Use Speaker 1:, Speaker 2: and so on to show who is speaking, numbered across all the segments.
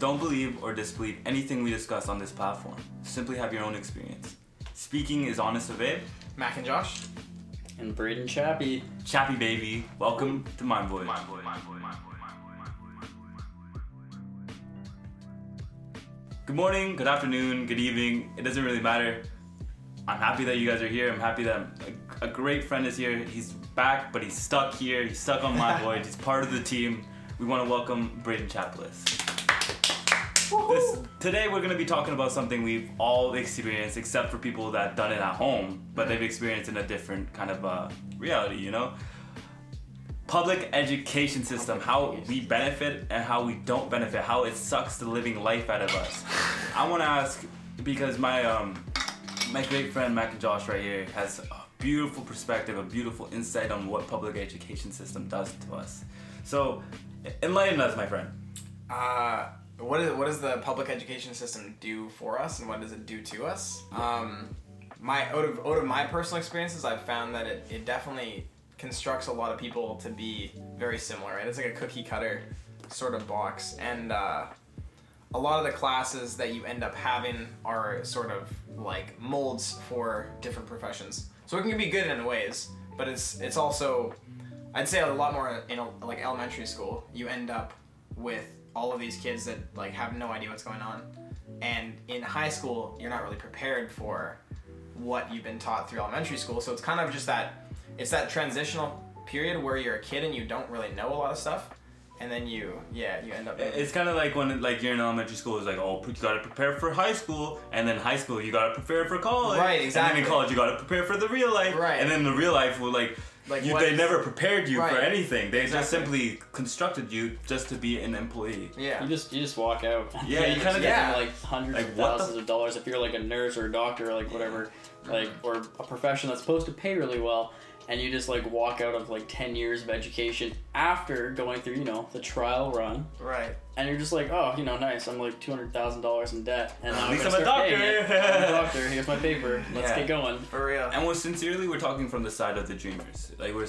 Speaker 1: Don't believe or disbelieve anything we discuss on this platform. Simply have your own experience. Speaking is honest of it.
Speaker 2: Mac and Josh.
Speaker 3: And Braden Chappie.
Speaker 1: Chappie baby, welcome to Mind Void. Good morning, good afternoon, good evening. It doesn't really matter. I'm happy that you guys are here. I'm happy that a, a great friend is here. He's back, but he's stuck here. He's stuck on Mind Void. He's part of the team. We want to welcome Braden Chapless. This, today we're going to be talking about something we've all experienced, except for people that done it at home, but they've experienced in a different kind of uh, reality, you know. Public education system, how we benefit and how we don't benefit, how it sucks the living life out of us. I want to ask because my um my great friend Mac and Josh right here has a beautiful perspective, a beautiful insight on what public education system does to us. So enlighten us, my friend.
Speaker 2: Uh, what is what does the public education system do for us, and what does it do to us? Um, my out of out of my personal experiences, I've found that it, it definitely constructs a lot of people to be very similar. Right? It's like a cookie cutter sort of box, and uh, a lot of the classes that you end up having are sort of like molds for different professions. So it can be good in ways, but it's it's also I'd say a lot more in a, like elementary school. You end up with all of these kids that like have no idea what's going on, and in high school you're not really prepared for what you've been taught through elementary school. So it's kind of just that it's that transitional period where you're a kid and you don't really know a lot of stuff, and then you yeah you end up.
Speaker 1: It's kind of like when like you're in elementary school, it's like oh you gotta prepare for high school, and then high school you gotta prepare for college,
Speaker 2: Right, exactly.
Speaker 1: And then in college you gotta prepare for the real life,
Speaker 2: Right.
Speaker 1: And then the real life will like.
Speaker 2: Like
Speaker 1: you, they
Speaker 2: is-
Speaker 1: never prepared you for anything. They just simply constructed you just to be an employee.
Speaker 2: yeah.
Speaker 3: You just you just walk out.
Speaker 1: Yeah, you kinda
Speaker 3: get
Speaker 2: Yeah.
Speaker 3: like hundreds
Speaker 1: Like,
Speaker 3: of
Speaker 1: what the-
Speaker 3: thousands of dollars if you're like a nurse or a doctor or like whatever, like or a profession that's supposed to pay really well, and you just like walk out of like ten years of education after going through you know the trial run,
Speaker 2: right.
Speaker 3: and you're just like oh you know nice I'm like two hundred thousand dollars in debt, and now
Speaker 1: At
Speaker 3: I'm
Speaker 1: least
Speaker 3: gonna
Speaker 1: I'm a
Speaker 3: start paying
Speaker 1: doctor.
Speaker 3: it. I'm a doctor. Here's my paper. Let's
Speaker 1: Yeah.
Speaker 3: get going.
Speaker 2: For real.
Speaker 1: And we're sincerely, we're talking from the side of the dreamers. Like we're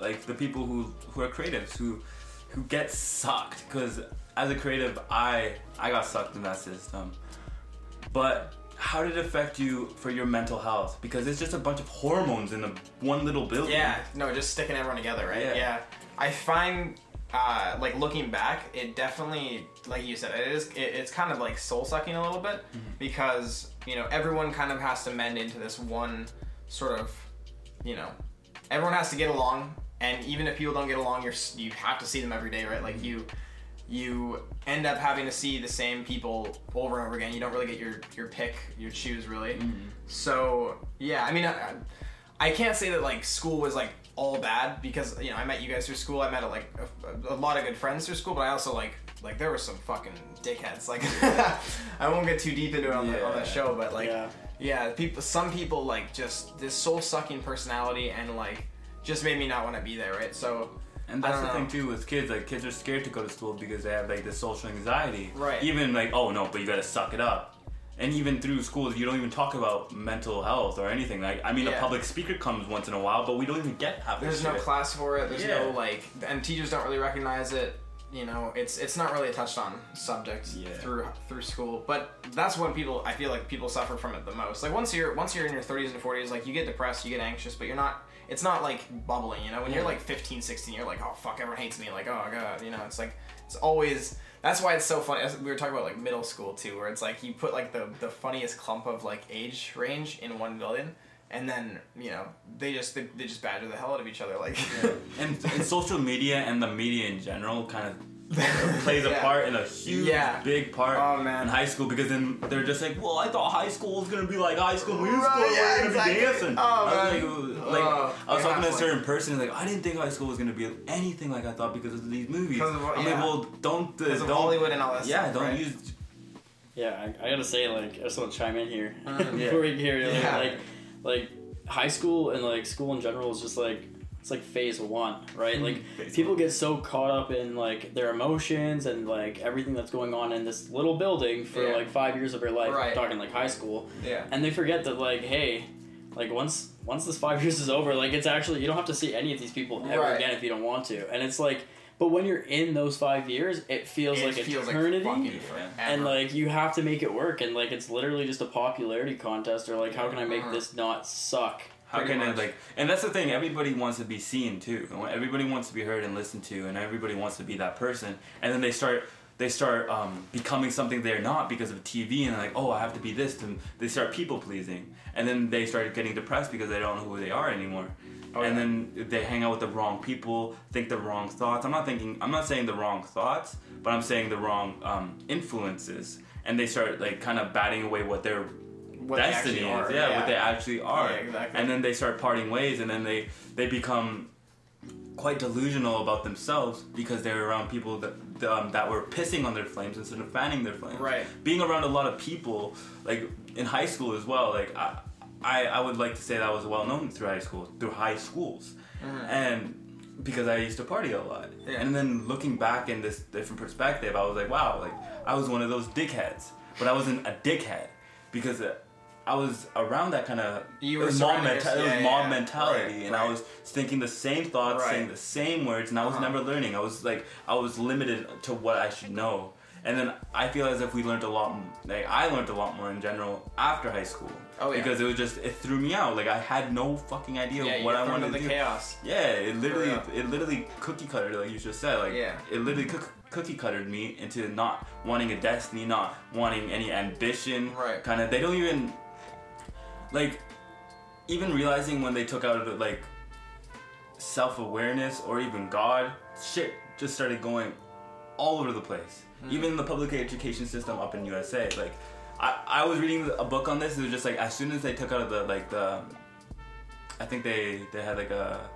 Speaker 1: like the people who who are creatives who who get sucked. Because as a creative, I I got sucked in that system. But how did it affect you for your mental health? Because it's just a bunch of hormones in the one little building.
Speaker 2: Yeah, no, just sticking everyone together, right?
Speaker 1: Yeah.
Speaker 2: Yeah. I find, uh, like looking back, it definitely, like you said, it is. It, it's kind of like soul sucking a little bit because you know everyone kind of has to mend into this one sort of, you know, everyone has to get along, and even if people don't get along, you're you have to see them every day, right? Like you. You end up having to see the same people over and over again. You don't really get your your pick, your choose really. Mm-hmm. So yeah, I mean, I, I can't say that like school was like all bad because you know I met you guys through school. I met like a, a lot of good friends through school, but I also like like there were some fucking dickheads. Like I won't get too deep into it on the on the show, but like
Speaker 3: Yeah.
Speaker 2: yeah, people some people like just this soul sucking personality and like just made me not want to be there, right? So
Speaker 1: And that's the
Speaker 2: don't
Speaker 1: thing too with kids. Like kids are scared to go to school because they have like this social anxiety.
Speaker 2: Right.
Speaker 1: Even like oh no, but you gotta suck it up. And even through schools, you don't even talk about mental health or anything. Like I mean, a public speaker comes once in a while, but we don't even get half.
Speaker 2: There's no
Speaker 1: shit.
Speaker 2: class for it. There's
Speaker 1: Yeah.
Speaker 2: no like, and teachers don't really recognize it. You know, it's it's not really a touched on subject
Speaker 1: Yeah.
Speaker 2: through through school. But that's when people, I feel like people suffer from it the most. Like once you're once you're in your 30s and 40s, like you get depressed, you get anxious, but you're not. It's not like bubbling. You know, when you're like 15, 16, you're like, oh fuck, everyone hates me. Like oh god, you know, it's like it's always. That's why it's so funny. As We were talking about like middle school too, where it's like you put like the the funniest clump of like age range in one building and then you know they just they, they just badger the hell out of each other like
Speaker 1: and, and social media and the media in general kind of plays a
Speaker 2: Yeah.
Speaker 1: part in a huge
Speaker 2: Yeah.
Speaker 1: big part
Speaker 2: Oh, man.
Speaker 1: in high school because then they're just like well i thought high school was gonna be like high school musical
Speaker 2: Right,
Speaker 1: we're
Speaker 2: yeah,
Speaker 1: gonna
Speaker 2: exactly.
Speaker 1: be dancing
Speaker 2: Oh,
Speaker 1: I was
Speaker 2: man.
Speaker 1: like, like
Speaker 2: Oh,
Speaker 1: i was
Speaker 2: yeah,
Speaker 1: talking to a
Speaker 2: like-
Speaker 1: certain person like i didn't think high school was gonna be anything like i thought because of these movies
Speaker 2: of
Speaker 1: i'm
Speaker 2: yeah.
Speaker 1: like well don't uh, don't
Speaker 2: Hollywood and all that
Speaker 1: yeah
Speaker 2: stuff,
Speaker 1: don't
Speaker 2: right?
Speaker 1: use
Speaker 3: Yeah, I, I gotta say, like, I just want to chime in here
Speaker 2: Mm,
Speaker 3: before we hear it.
Speaker 2: Yeah.
Speaker 3: Like, like, high school and like school in general is just like it's like phase one, right? Like,
Speaker 1: Phase
Speaker 3: people get so caught up in like their emotions and like everything that's going on in this little building for
Speaker 2: Yeah.
Speaker 3: like five years of their life.
Speaker 2: Right.
Speaker 3: talking like high school,
Speaker 2: yeah
Speaker 3: and they forget that like, hey, like once once this five years is over, like it's actually you don't have to see any of these people ever
Speaker 2: Right.
Speaker 3: again if you don't want to, and it's like But when you're in those five years, it feels
Speaker 2: It
Speaker 3: like
Speaker 2: feels
Speaker 3: eternity.
Speaker 2: forever.
Speaker 3: and like you have to make it work, and like it's literally just a popularity contest, or like how can I make
Speaker 2: Uh-huh.
Speaker 3: this not suck?
Speaker 1: How
Speaker 2: Pretty
Speaker 1: can it like? And that's the thing. Everybody wants to be seen too. Everybody wants to be heard and listened to, and everybody wants to be that person. And then they start they start um, becoming something they're not because of TV, and like, oh, I have to be this. And they start people pleasing, and then they start getting depressed because they don't know who they are anymore.
Speaker 2: Oh,
Speaker 1: and
Speaker 2: yeah.
Speaker 1: then they hang out with the wrong people, think the wrong thoughts. I'm not thinking. I'm not saying the wrong thoughts, but I'm saying the wrong um, influences. And they start like kind of batting away what their
Speaker 2: What they
Speaker 1: destiny
Speaker 2: actually
Speaker 1: is.
Speaker 2: are,
Speaker 1: Yeah,
Speaker 2: yeah.
Speaker 1: what they actually are.
Speaker 2: Yeah, exactly.
Speaker 1: And then they start parting ways, and then they they become quite delusional about themselves because they're around people that um, that were pissing on their flames instead of fanning their flames.
Speaker 2: Right.
Speaker 1: Being around a lot of people, like in high school as well, like I I, I would like to say that I was well known through high school, through high schools, and because I used to party a lot.
Speaker 2: Mm-hmm. Yeah.
Speaker 1: And then looking back in this different perspective, I was like, wow, like I was one of those dickheads, but I wasn't a dickhead because. I was around that kind of
Speaker 2: You
Speaker 1: it
Speaker 2: were
Speaker 1: was mob, menta- it was
Speaker 2: yeah, yeah.
Speaker 1: mentality,
Speaker 2: Right,
Speaker 1: and I was thinking the same thoughts,
Speaker 2: Right.
Speaker 1: saying the same words, and I was
Speaker 2: Uh-huh.
Speaker 1: never learning. I was like, I was limited to what I should know. And then I feel as if we learned a lot. Like I learned a lot more in general after high school.
Speaker 2: Oh, yeah.
Speaker 1: Because it was just it threw me out. Like I had no fucking idea
Speaker 2: Yeah,
Speaker 1: what I wanted to
Speaker 2: the
Speaker 1: do.
Speaker 2: chaos.
Speaker 1: Yeah, it literally, it literally cookie cutter, like you just said. Like,
Speaker 2: Yeah.
Speaker 1: it literally cook, cookie cuttered me into not wanting a destiny, not wanting any ambition.
Speaker 2: Right.
Speaker 1: Kind of, they don't even, like, even realizing when they took out like self awareness or even God, shit just started going all over the place.
Speaker 2: Mm-hmm.
Speaker 1: Even the public education system up in USA, like. I, I was reading a book on this. It was just like as soon as they took out of the like the I think they they had like a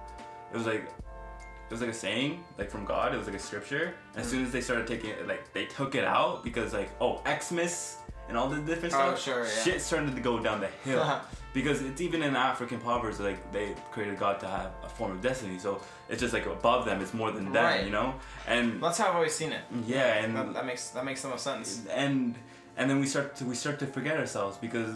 Speaker 1: it was like it was like a saying like from God. It was like a scripture. And as soon as they started taking it, like they took it out because like oh Xmas and all the different
Speaker 2: Oh,
Speaker 1: stuff.
Speaker 2: sure, yeah.
Speaker 1: Shit started to go down the hill because it's even in African proverbs like they created God to have a form of destiny. So it's just like above them. It's more than them.
Speaker 2: Right.
Speaker 1: You know. And
Speaker 2: That's how I've always seen it.
Speaker 1: yeah, and
Speaker 2: That, that makes that makes the most sense.
Speaker 1: and and then we start to we start to forget ourselves because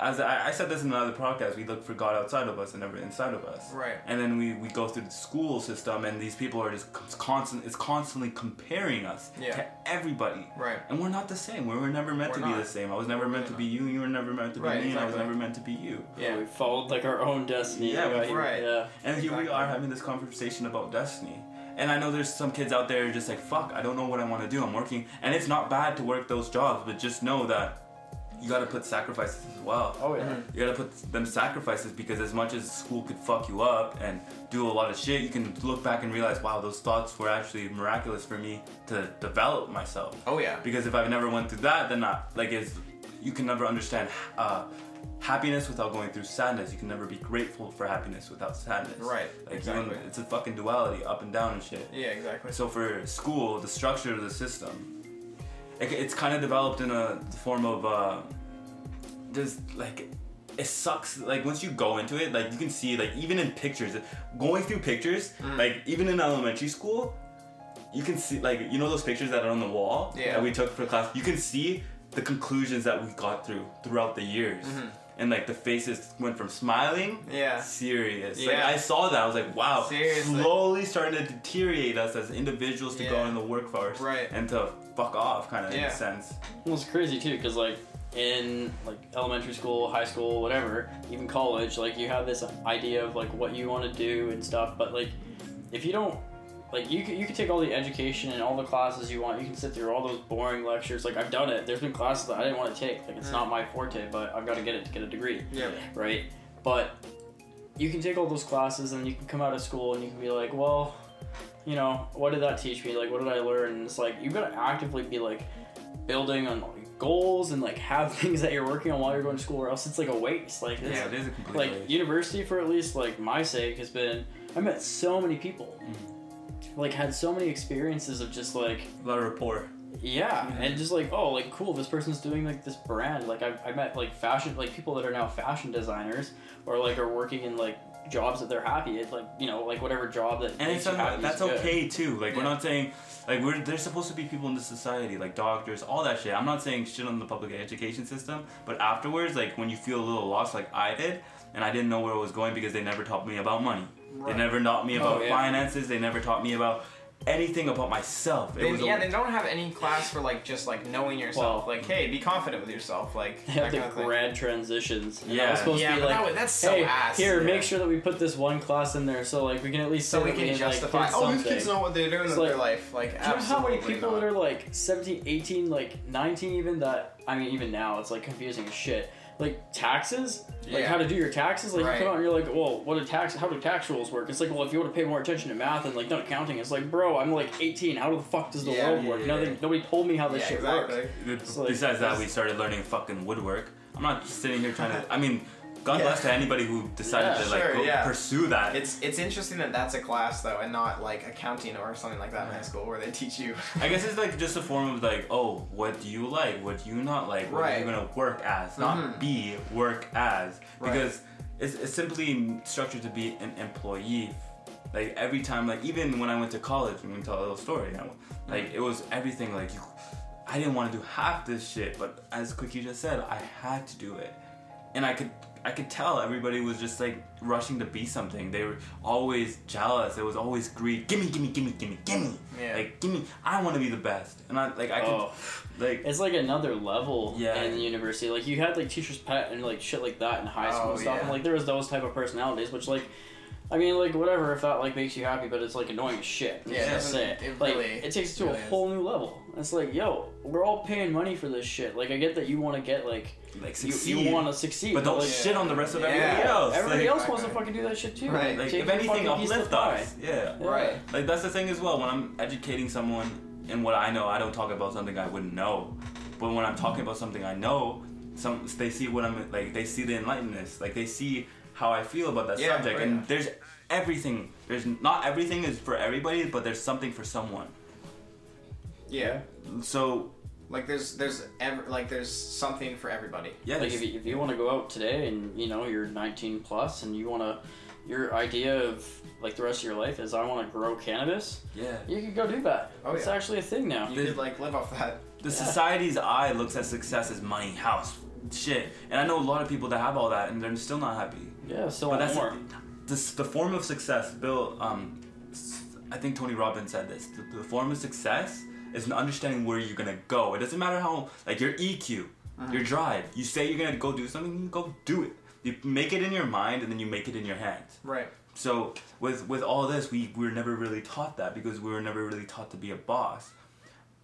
Speaker 1: as I, I said this in another podcast, we look for God outside of us and never inside of us.
Speaker 2: Right.
Speaker 1: And then we, we go through the school system, and these people are just constant. It's constantly comparing us
Speaker 2: Yeah.
Speaker 1: to everybody.
Speaker 2: Right.
Speaker 1: And we're not the same. We were never meant
Speaker 2: We're
Speaker 1: to be the same. I was never meant to be you. You were never meant to be
Speaker 2: Right,
Speaker 1: me. And I was never meant to be you.
Speaker 2: Yeah.
Speaker 3: we followed like our own destiny.
Speaker 1: Yeah,
Speaker 3: Like,
Speaker 2: right.
Speaker 3: Yeah.
Speaker 1: And here we are having this conversation about destiny. And I know there's some kids out there just like, fuck, I don't know what I want to do. I'm working. And it's not bad to work those jobs, but just know that you gotta put sacrifices as well.
Speaker 3: Oh yeah.
Speaker 2: Mm-hmm.
Speaker 1: You gotta put them sacrifices because as much as school could fuck you up and do a lot of shit, you can look back and realize, wow, those thoughts were actually miraculous for me to develop myself.
Speaker 2: Oh yeah.
Speaker 1: Because if I've never went through that, then not like it's you can never understand uh, happiness without going through sadness. You can never be grateful for happiness without sadness.
Speaker 2: Right,
Speaker 1: Like
Speaker 2: exactly.
Speaker 1: don't- it's a fucking duality, up and down and shit.
Speaker 2: Yeah, exactly.
Speaker 1: So for school, the structure of the system, it, it's kind of developed in a form of uh, just like it sucks. Like once you go into it, like you can see, like even in pictures, going through pictures,
Speaker 2: Mm.
Speaker 1: like even in elementary school, you can see like you know those pictures that are on the wall
Speaker 2: Yeah.
Speaker 1: that we took for class. You can see the conclusions that we got through throughout the years. And like the faces went from smiling.
Speaker 2: Yeah.
Speaker 1: serious. Like
Speaker 2: Yeah.
Speaker 1: I saw that, I was like, wow,
Speaker 2: Seriously.
Speaker 1: slowly starting to deteriorate us as individuals to go in the workforce,
Speaker 2: Right.
Speaker 1: And to fuck off, kind of in a sense.
Speaker 3: Well, it's crazy too, because like in like elementary school, high school, whatever, even college, like you have this idea of like what you want to do and stuff. But like, if you don't, like you can, you can take all the education and all the classes you want. You can sit through all those boring lectures. Like I've done it. There's been classes that I didn't want to take. Like it's not mm. my forte, but I've got to get it to get a degree
Speaker 2: Yeah.
Speaker 3: right? But you can take all those classes and you can come out of school and you can be like, well, you know, what did that teach me? Like, what did I learn? And it's like you gotta actively be like building on goals and like have things that you're working on while you're going to school, or else it's like a waste. Like,
Speaker 1: Yeah, it is a complete
Speaker 3: like
Speaker 1: waste.
Speaker 3: university for at least like my sake has been. I met so many people. Mm-hmm. Like had so many experiences of just like
Speaker 1: a lot of rapport.
Speaker 3: yeah, and just like, oh, like cool, this person's doing like this brand. Like I, I met like fashion, like people that are now fashion designers or like are working in like jobs that they're happy at, like you know, like whatever job that
Speaker 1: And
Speaker 3: makes
Speaker 1: it's
Speaker 3: you happy
Speaker 1: that's
Speaker 3: is good.
Speaker 1: okay too. Like we're not saying like we're there's supposed to be people in the society like doctors, all that shit. I'm not saying shit on the public education system, but afterwards, like when you feel a little lost, like I did, and I didn't know where it was going because they never taught me about money.
Speaker 2: Right.
Speaker 1: They never taught me oh, about
Speaker 3: Oh, yeah.
Speaker 1: finances. They never taught me about anything about myself. It
Speaker 2: They,
Speaker 1: was
Speaker 2: yeah,
Speaker 1: a-
Speaker 2: they don't have any class for like just like knowing yourself.
Speaker 3: Well-
Speaker 2: like, hey, be confident with yourself. Like
Speaker 3: They have
Speaker 2: that
Speaker 3: the
Speaker 2: kind of
Speaker 3: grad transitions. And
Speaker 1: Yeah.
Speaker 3: that supposed
Speaker 2: Yeah,
Speaker 3: to be
Speaker 2: but
Speaker 3: like,
Speaker 2: that that's so
Speaker 3: hey,
Speaker 2: ass,
Speaker 3: here,
Speaker 2: yeah.
Speaker 3: make sure that we put this one class in there so like we can at least
Speaker 2: So
Speaker 3: say
Speaker 2: we can justify.
Speaker 3: did
Speaker 2: oh, these kids know what they're doing
Speaker 3: It's
Speaker 2: with
Speaker 3: like-
Speaker 2: their life. Like,
Speaker 3: Do you know how many people
Speaker 2: not.
Speaker 3: that are like 17, 18, like 19 even that I mean even now it's like confusing as shit. Like taxes, like
Speaker 2: Yeah.
Speaker 3: how to do your taxes. Like
Speaker 2: Right.
Speaker 3: you come out and you're like, well, what do tax? How do tax rules work? It's like, well, if you want to pay more attention to math and like not accounting, it's like, bro, I'm like 18. How the fuck does the
Speaker 2: Yeah,
Speaker 3: world
Speaker 1: yeah,
Speaker 3: work?
Speaker 1: yeah.
Speaker 3: Nothing. Nobody told me how this
Speaker 2: Yeah,
Speaker 3: shit
Speaker 2: exactly.
Speaker 3: works.
Speaker 1: It's
Speaker 3: like-
Speaker 1: Besides that, we started learning fucking woodwork. I'm not sitting here trying to. I mean, God
Speaker 2: Yeah.
Speaker 1: bless to anybody who decided
Speaker 2: Yeah,
Speaker 1: to like
Speaker 2: sure,
Speaker 1: go
Speaker 2: yeah.
Speaker 1: pursue that.
Speaker 2: It's it's interesting that that's a class though, and not like accounting or something like that in high school where they teach you.
Speaker 1: I guess it's like just a form of like, oh, what do you like? What do you not like? What are
Speaker 2: Right.
Speaker 1: you gonna work as? Not
Speaker 2: Mhm.
Speaker 1: be work as.
Speaker 2: Right.
Speaker 1: Because it's, it's simply structured to be an employee. Like every time, like even when I went to college, I'm gonna tell a little story. You know, like it was everything. Like you, I didn't want to do half this shit, but as Quickie just said, I had to do it, and I could. I could tell everybody was just like rushing to be something. They were always jealous. It was always greed. Gimme, gimme, gimme, gimme, gimme.
Speaker 2: Yeah.
Speaker 1: Like, gimme. I want to be the best, and I like I could
Speaker 3: Oh.
Speaker 1: like
Speaker 3: It's like another level
Speaker 1: Yeah.
Speaker 3: in the university. Like you had like teacher's pet and like shit like that in high school
Speaker 2: Oh,
Speaker 3: and stuff.
Speaker 2: yeah.
Speaker 3: And like there was those type of personalities, which like, I mean like whatever if that like makes you happy, but it's like annoying as shit. I'm
Speaker 2: Yeah,
Speaker 3: just
Speaker 2: it
Speaker 3: gonna
Speaker 2: doesn't-
Speaker 3: say it.
Speaker 2: it
Speaker 3: like
Speaker 2: really-
Speaker 3: it takes it to
Speaker 2: really
Speaker 3: a
Speaker 2: is.
Speaker 3: whole new level. It's like yo, we're all paying money for this shit. Like I get that you want to get like
Speaker 1: like
Speaker 3: you,
Speaker 1: succeed.
Speaker 3: you want to succeed,
Speaker 1: but don't
Speaker 3: like,
Speaker 1: shit on the rest of
Speaker 2: Yeah.
Speaker 1: everybody else.
Speaker 3: Everybody
Speaker 1: like,
Speaker 3: else wants to fucking do that shit too.
Speaker 2: Right.
Speaker 1: like
Speaker 3: Take
Speaker 1: if anything,
Speaker 3: fucking piece of
Speaker 1: uplift us. Yeah.
Speaker 3: Yeah.
Speaker 2: Right.
Speaker 1: Like that's the thing as well. When I'm educating someone in what I know, I don't talk about something I wouldn't know. But when I'm talking about something I know, some they see what I'm like. They see the enlightenment. Like they see how I feel about that
Speaker 2: Yeah,
Speaker 1: subject.
Speaker 2: right.
Speaker 1: And there's everything. There's not everything is for everybody, but there's something for someone.
Speaker 2: Yeah.
Speaker 1: So
Speaker 2: Like there's there's ever like there's something for everybody.
Speaker 1: yeah,
Speaker 3: like if you, if you want to go out today and you know you're 19 plus and you want to your idea of like the rest of your life is i want to grow cannabis
Speaker 1: yeah.
Speaker 3: you could go do that
Speaker 2: Oh,
Speaker 3: it's
Speaker 2: yeah.
Speaker 3: actually a thing now
Speaker 2: You could like live off that.
Speaker 1: The
Speaker 3: Yeah.
Speaker 1: society's eye looks at success as money, house, shit. And I know a lot of people that have all that and they're still not happy.
Speaker 3: Yeah still
Speaker 1: But that's
Speaker 3: more
Speaker 1: this, the form of success. Bill, um, s- I think Tony Robbins said this. The, the form of success is an understanding where you're gonna go. It doesn't matter how, like your EQ,
Speaker 2: Uh-huh.
Speaker 1: your drive. You say you're gonna go do something, you go do it. You make it in your mind and then you make it in your hands.
Speaker 2: Right.
Speaker 1: So with with all this, we, we were never really taught that because we were never really taught to be a boss.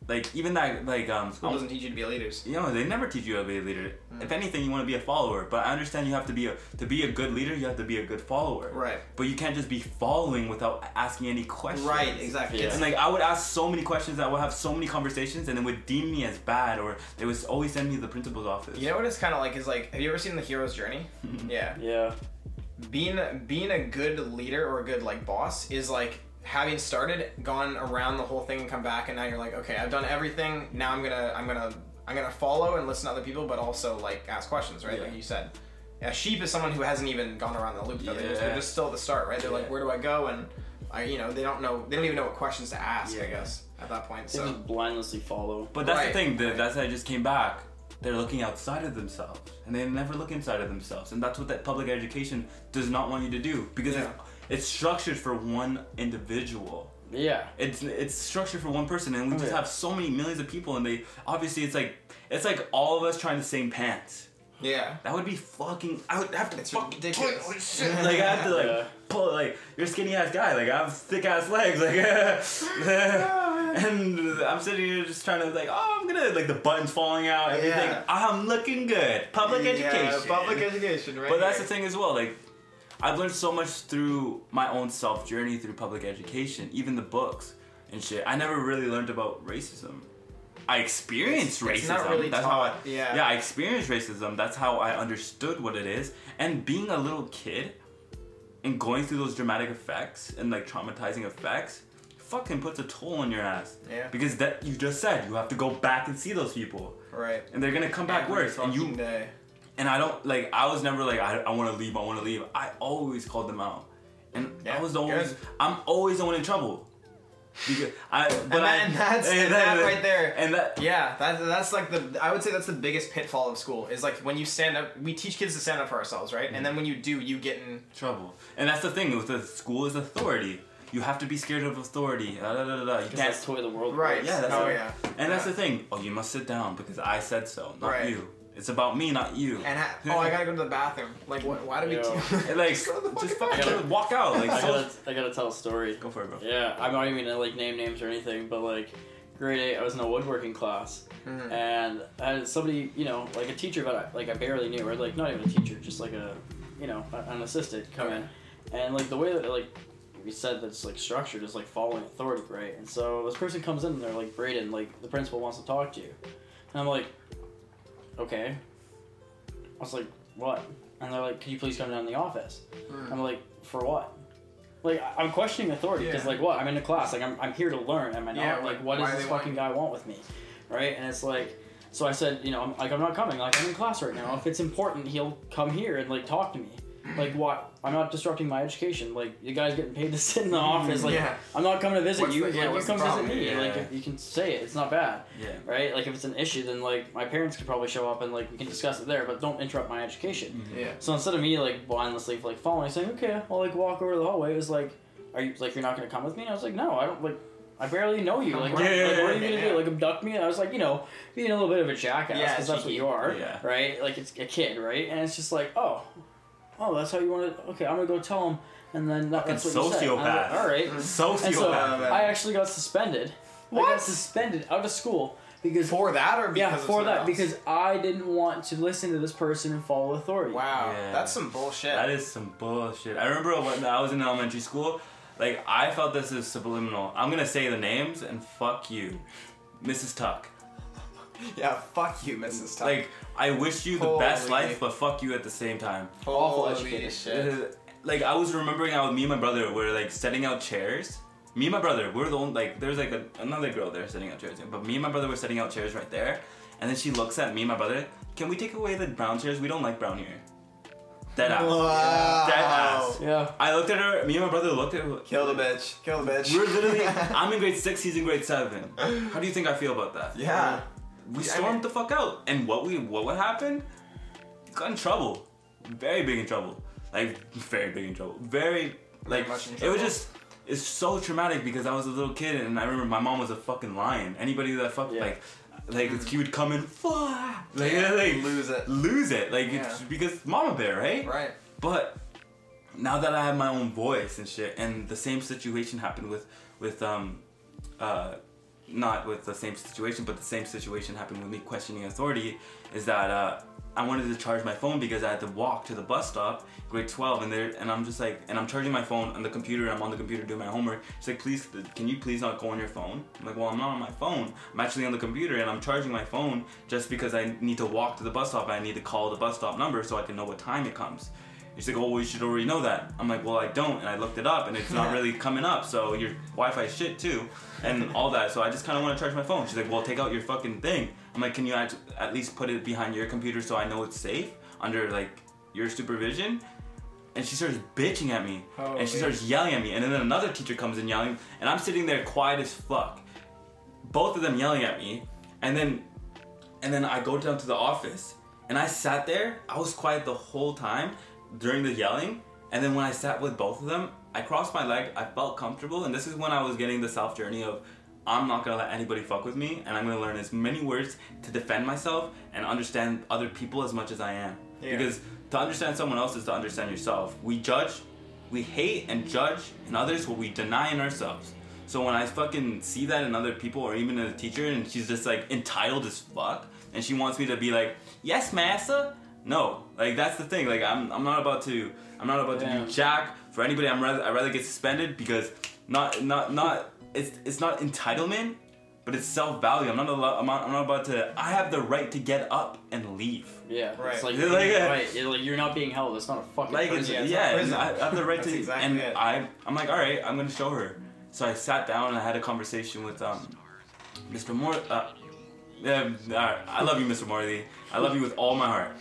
Speaker 1: Like even that like um
Speaker 2: School doesn't teach you to be leaders.
Speaker 1: you know, they never teach you to be a leader.
Speaker 2: Mm.
Speaker 1: If anything, you want to be a follower. But I understand you have to be a to be a good leader. You have to be a good follower.
Speaker 2: Right.
Speaker 1: But you can't just be following without asking any questions.
Speaker 2: Right. Exactly.
Speaker 3: Yeah.
Speaker 1: And like I would ask so many questions, I would have so many conversations, and they would deem me as bad, or they would always send me to the principal's office.
Speaker 2: You know what it's kind of like is like. Have you ever seen the hero's journey? yeah.
Speaker 3: yeah
Speaker 2: Being being a good leader or a good like boss is like having started, gone around the whole thing, and come back, and now you're like, okay, I've done everything. Now I'm gonna I'm gonna I'm gonna follow and listen to other people, but also like ask questions, right?
Speaker 1: Yeah.
Speaker 2: Like you said. A sheep is someone who hasn't even gone around the loop. Though. They're, just, they're just still at the start, right? They're like, where do I go? And I, you know, they don't know. They don't even know what questions to ask. I guess at that point.
Speaker 3: they
Speaker 2: So
Speaker 3: just blindlessly follow
Speaker 1: But that's
Speaker 2: Right,
Speaker 1: the thing. The,
Speaker 2: right.
Speaker 1: That's I just came back. They're looking outside of themselves, and they never look inside of themselves, and that's what that public education does not want you to do because
Speaker 2: Yeah.
Speaker 1: It's, it's structured for one individual.
Speaker 3: yeah
Speaker 1: It's it's structured for one person, and we
Speaker 3: Oh,
Speaker 1: just
Speaker 3: yeah.
Speaker 1: have so many millions of people, and they obviously it's like it's like all of us trying the same pants.
Speaker 2: yeah.
Speaker 1: That would be fucking. I would have to
Speaker 2: It's
Speaker 1: fucking
Speaker 2: ridiculous.
Speaker 1: pull- shit. Like I have to like
Speaker 3: Yeah.
Speaker 1: pull like you're a skinny ass guy. Like I have thick ass legs. Like and I'm sitting here just trying to like oh I'm gonna like the buttons falling out and everything.
Speaker 2: Yeah.
Speaker 1: I'm looking good. Public education.
Speaker 2: Public education, right?
Speaker 1: But that's the thing as well. Like, I've learned so much through my own self journey through public education, even the books and shit. I never really learned about racism. I experienced
Speaker 2: It's-
Speaker 1: racism.
Speaker 2: it's really
Speaker 1: That's
Speaker 2: taught,
Speaker 1: how I,
Speaker 2: yeah.
Speaker 1: yeah, I experienced racism. That's how I understood what it is. And being a little kid and going through those dramatic effects and like traumatizing effects fucking puts a toll on your ass.
Speaker 2: Yeah.
Speaker 1: Because that you just said you have to go back and see those people.
Speaker 2: Right.
Speaker 1: And they're gonna come back
Speaker 2: Every
Speaker 1: worse. And you
Speaker 2: day.
Speaker 1: And I don't like. I was never like. I, I want to leave. I want to leave. I always called them out, and
Speaker 2: Yeah,
Speaker 1: I was the always.
Speaker 2: good.
Speaker 1: I'm always the one in trouble. Because I. But
Speaker 2: and,
Speaker 1: I,
Speaker 2: that, and that's
Speaker 1: and
Speaker 2: and that right there.
Speaker 1: And that.
Speaker 2: Yeah, that, that's like the I would say that's the biggest pitfall of school is like when you stand up. We teach kids to stand up for ourselves, right? And mm-hmm. then when you do, you get in.
Speaker 1: Trouble. And that's the thing with the school is authority. you have to be scared of authority. Da, da, da, da, da. You can't.
Speaker 3: that's the way the world
Speaker 2: Right.
Speaker 3: works.
Speaker 1: Yeah, that's
Speaker 2: oh
Speaker 1: it.
Speaker 2: yeah.
Speaker 1: And that's the thing. Oh, you must sit down because I said so, not
Speaker 2: Right.
Speaker 1: you. It's about me, not you.
Speaker 2: And ha- oh, I gotta go to the bathroom. Like, what? Why do we?
Speaker 3: Yeah.
Speaker 1: And, like,
Speaker 2: Just go to the
Speaker 1: just
Speaker 2: fucking
Speaker 1: fucking
Speaker 3: bathroom.
Speaker 1: walk out. Like,
Speaker 3: I
Speaker 1: so-
Speaker 3: gotta, I gotta tell a story.
Speaker 1: go for it, bro.
Speaker 3: Yeah, I'm not even gonna like name names or anything, but like grade eight, I was in a woodworking class,
Speaker 2: Mhm.
Speaker 3: and I had somebody, you know, like a teacher, but I, like I barely knew, or like not even a teacher, just like a, you know, a- an assistant come in, and like the way that like we said that's like structured is like following authority, right? And so this person comes in and they're like, Braden, like the principal wants to talk to you, and I'm like, okay. I was like, what? And they're like, can you please come down to the office?
Speaker 2: Mm.
Speaker 3: I'm like, for what? Like I'm questioning authority because
Speaker 2: Yeah.
Speaker 3: like what? I'm in a class. Like I'm, I'm here to learn. Am I not?
Speaker 2: Yeah,
Speaker 3: like
Speaker 2: wh-
Speaker 3: what does this fucking guy want with me? Right? And it's like, so I said, you know, I'm, like I'm not coming. Like I'm in class right now. If it's important, he'll come here and like talk to me. Like what? I'm not disrupting my education. Like you guys getting paid to sit in the mm, office. Like
Speaker 2: yeah.
Speaker 3: I'm not coming to visit
Speaker 2: What's
Speaker 3: you.
Speaker 2: the- yeah,
Speaker 3: like you
Speaker 2: what's the
Speaker 3: come visit me.
Speaker 1: Yeah.
Speaker 3: Like if you can say it. It's not bad
Speaker 1: Yeah.
Speaker 3: right? Like if it's an issue, then like my parents could probably show up and like we can discuss it there, but don't interrupt my education. Mm-hmm.
Speaker 2: Yeah.
Speaker 3: So instead of me like blindlessly like following, saying okay, I'll like walk over the hallway, it was like, are you like you're not gonna come with me? And I was like, no, I don't like. I barely know you. Like, what,
Speaker 1: Yeah, yeah,
Speaker 3: like, what are you gonna
Speaker 2: yeah.
Speaker 3: do? Like, abduct me? And I was like, you know, being a little bit of a jackass
Speaker 2: Yeah,
Speaker 3: because that's what you are,
Speaker 1: Yeah.
Speaker 3: right? Like, it's a kid, right? And it's just like, oh, oh, that's how you want to. Okay, I'm gonna go tell him, and then that, that's what you said. And I was like,
Speaker 1: sociopath.
Speaker 3: All right. And so
Speaker 1: Sociopath.
Speaker 3: I actually got suspended. I
Speaker 2: What?
Speaker 3: got suspended out of school because
Speaker 2: For that or because
Speaker 3: yeah,
Speaker 2: of
Speaker 3: for
Speaker 2: something
Speaker 3: that
Speaker 2: else?
Speaker 3: because I didn't want to listen to this person and follow authority.
Speaker 2: wow,
Speaker 1: Yeah.
Speaker 2: that's some bullshit.
Speaker 1: That is some bullshit. I remember when I was in elementary school, like I felt this is subliminal. I'm gonna say the names and fuck you, Mrs. Tuck.
Speaker 2: yeah, fuck you, Mrs. Tuck.
Speaker 1: Like I wish you the best life, but fuck you at the same time.
Speaker 3: awful
Speaker 2: Holy
Speaker 3: educator.
Speaker 2: shit.
Speaker 1: Like I was remembering how me and my brother were like setting out chairs. Me and my brother, we're the only like there's like a, another girl there setting out chairs, but me and my brother were setting out chairs right there. And then she looks at me and my brother. Can we take away the brown chairs? We don't like brown here. Dead ass.
Speaker 2: Wow.
Speaker 1: Dead ass.
Speaker 3: Yeah.
Speaker 1: I looked at her. Me and my brother looked at her.
Speaker 2: Kill the bitch. Kill the bitch.
Speaker 1: We're literally. I'm in grade six. He's in grade seven. How do you think I feel about that?
Speaker 2: yeah.
Speaker 1: We
Speaker 2: I
Speaker 1: stormed
Speaker 2: mean-
Speaker 1: the fuck out, and what we what would happen? Got in trouble, very big in trouble, like very big in trouble, very like it was just it's so traumatic because I was a little kid and I remember my mom was a fucking lion. Anybody that fuck
Speaker 3: Yeah.
Speaker 1: like like he would come in, like,
Speaker 2: Yeah,
Speaker 1: like
Speaker 2: lose it.
Speaker 1: lose it, like
Speaker 2: Yeah.
Speaker 1: it's because mama bear, right?
Speaker 2: Right.
Speaker 1: But now that I have my own voice and shit, and the same situation happened with with um uh not with the same situation, but the same situation happened with me questioning authority, is that uh I wanted to charge my phone because I had to walk to the bus stop, grade 12, and there, and I'm just like, and I'm charging my phone on the computer. I'm on the computer doing my homework. She's like, please, can you please not go on your phone? I'm like, well, I'm not on my phone. I'm actually on the computer, and I'm charging my phone just because I need to walk to the bus stop. And I need to call the bus stop number so I can know what time it comes. She's like, oh, well, you should already know that. I'm like, well, I don't, and I looked it up, and it's not really coming up. So your Wi-Fi shit too, and all that. So I just kind of want to charge my phone. She's like, well, take out your fucking thing. I'm like, can you act- at least put it behind your computer so I know it's safe under like your supervision? And she starts bitching at me, oh, and she starts yelling at me, and then another teacher comes in yelling, and I'm sitting there quiet as fuck. Both of them yelling at me, and then, and then I go down to the office, and I sat there. I was quiet the whole time during the yelling, and then when I sat with both of them, I crossed my leg. I felt comfortable, and this is when I was getting the self journey of. I'm not gonna let anybody fuck with me, and I'm gonna learn as many words to defend myself and understand other people as much as I am.
Speaker 2: Yeah.
Speaker 1: Because to understand someone else is to understand yourself. We judge, we hate and judge in others what we deny in ourselves. So when I fucking see that in other people or even in a teacher and she's just like entitled as fuck and she wants me to be like, yes, massa. No, like that's the thing. Like I'm, I'm not about to, I'm not about to
Speaker 3: Yeah.
Speaker 1: do jack for anybody. I'm rather, I rather get suspended because not, not, not. It's, it's not entitlement, but it's self value. I'm not, allo- I'm not, I'm not about to. I have the right to get up and leave.
Speaker 3: Yeah.
Speaker 2: Right.
Speaker 3: It's like,
Speaker 1: It's like, uh,
Speaker 3: right. You're, like, you're not being held. It's not a fucking
Speaker 1: Like it's, yeah,
Speaker 2: it's not prison.
Speaker 1: I, I have the right to,
Speaker 2: exactly
Speaker 1: and
Speaker 2: it.
Speaker 1: I, I'm like, all right, I'm gonna show her. So I sat down and I had a conversation with um, Mr. Moore. Uh, yeah, all right, I love you, Mr. Morley. I love you with all my heart.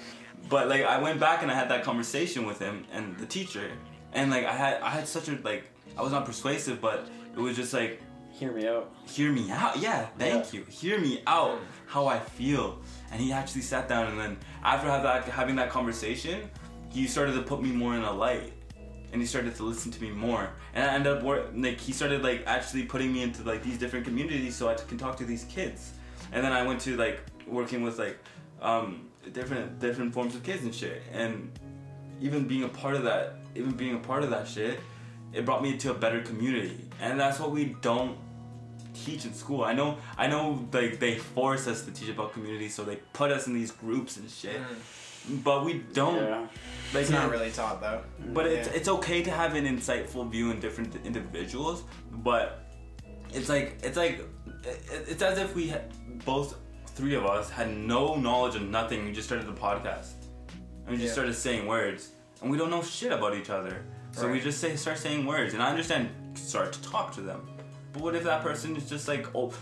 Speaker 1: But like, I went back and I had that conversation with him and the teacher, and like, I had, I had such a like, I was not persuasive, but it was just like,
Speaker 3: Hear me out.
Speaker 1: hear me out. Yeah, thank you. Hear me out. How I feel. And he actually sat down, and then after have that, having that conversation, he started to put me more in a light. and he started to listen to me more. And I ended up wor- like he started like actually putting me into like these different communities so I can talk to these kids. And then I went to like working with like um, different different forms of kids and shit. And even being a part of that, even being a part of that shit, it brought me into a better community. And that's what we don't teach in school. I know I know like they force us to teach about community, so they put us in these groups and shit. But we don't
Speaker 3: Yeah.
Speaker 1: like
Speaker 2: Mm. It's not really taught though.
Speaker 1: but it's
Speaker 2: Yeah.
Speaker 1: it's okay to have an insightful view in different individuals, but it's like it's like it's as if we had, both three of us had no knowledge of nothing. We just started the podcast, and we just
Speaker 2: Yeah.
Speaker 1: started saying words, and we don't know shit about each other. So we just say start saying words, and I understand start to talk to them. But what if that person is just like oh.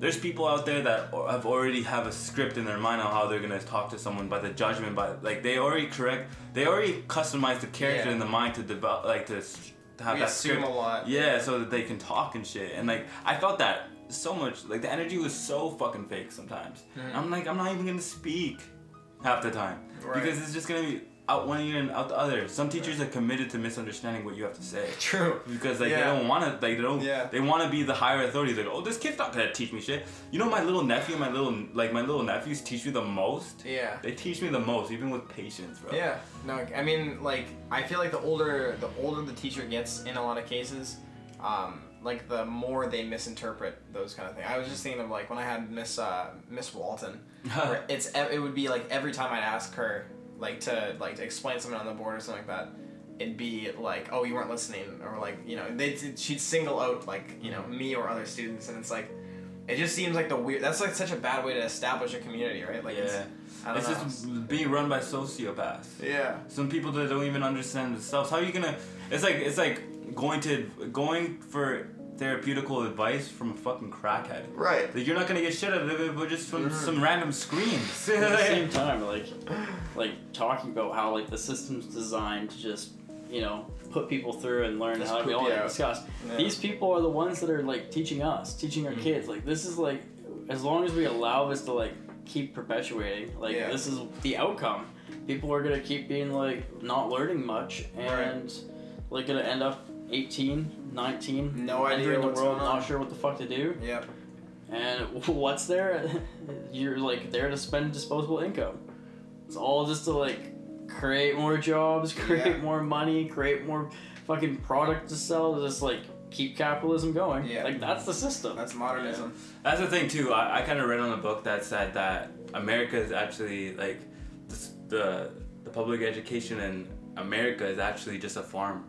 Speaker 1: There's people out there that have already have a script in their mind on how they're gonna talk to someone by the judgment, by like they already correct, they already customize the character
Speaker 2: Yeah.
Speaker 1: in the mind to develop, like to, to have
Speaker 2: We
Speaker 1: that
Speaker 2: assume
Speaker 1: script.
Speaker 2: a lot.
Speaker 1: Yeah, so that they can talk and shit. And like I felt that so much. Like the energy was so fucking fake sometimes. Mm-hmm. I'm like I'm not even gonna speak half the time
Speaker 2: Right.
Speaker 1: because it's just gonna be out one ear and out the other. Some teachers are committed to misunderstanding what you have to say
Speaker 2: True.
Speaker 1: because like
Speaker 2: Yeah.
Speaker 1: they don't want to like they don't
Speaker 2: Yeah.
Speaker 1: they want to be the higher authorities like oh this kid's not gonna teach me shit you know my little nephew my little like my little nephews teach me the most
Speaker 2: Yeah.
Speaker 1: they teach me the most even with patience bro
Speaker 2: Yeah. No, I mean, like, I feel like the older the older the teacher gets in a lot of cases, um, like the more they misinterpret those kind of things. I was just thinking of like when I had Miss uh, Miss Walton, where it's it would be like every time I'd ask her like to like to explain something on the board or something like that. It'd be like, oh, you weren't listening, or like, you know, they she'd single out like, you know, me or other students, and it's like, it just seems like the weird. That's like such a bad way to establish a community, right? Like, it's,
Speaker 1: yeah
Speaker 2: I don't
Speaker 1: it's
Speaker 2: know.
Speaker 1: just being run by sociopaths
Speaker 2: yeah.
Speaker 1: some people that don't even understand themselves how are you gonna it's like it's like going to going for therapeutical advice from a fucking crackhead
Speaker 2: Right.
Speaker 1: like, you're not gonna get shit out of it but just from
Speaker 2: Mm-hmm.
Speaker 1: some random screams
Speaker 3: at the same time, like, like talking about how like the system's designed to just, you know, put people through and learn
Speaker 2: Just
Speaker 3: how to be
Speaker 2: poop
Speaker 3: all
Speaker 2: you out.
Speaker 3: discuss.
Speaker 2: Yeah.
Speaker 3: These people are the ones that are like teaching us, teaching our kids. Like this is like, as long as we allow this to like keep perpetuating, like
Speaker 2: Yeah.
Speaker 3: this is the outcome. People are gonna keep being like not learning much and like gonna end up 18, 19,
Speaker 2: No idea
Speaker 3: entering the world,
Speaker 2: going on.
Speaker 3: not sure what the fuck to do.
Speaker 2: Yep.
Speaker 3: And what's there? You're like there to spend disposable income. It's all just to like create more jobs, create
Speaker 2: Yeah.
Speaker 3: more money, create more fucking product to sell, to just like keep capitalism going.
Speaker 2: Yeah.
Speaker 3: Like that's the system.
Speaker 2: That's modernism.
Speaker 1: That's the thing too. I, I kind of read on a book that said that America is actually like the the, the public education in America is actually just a farm for.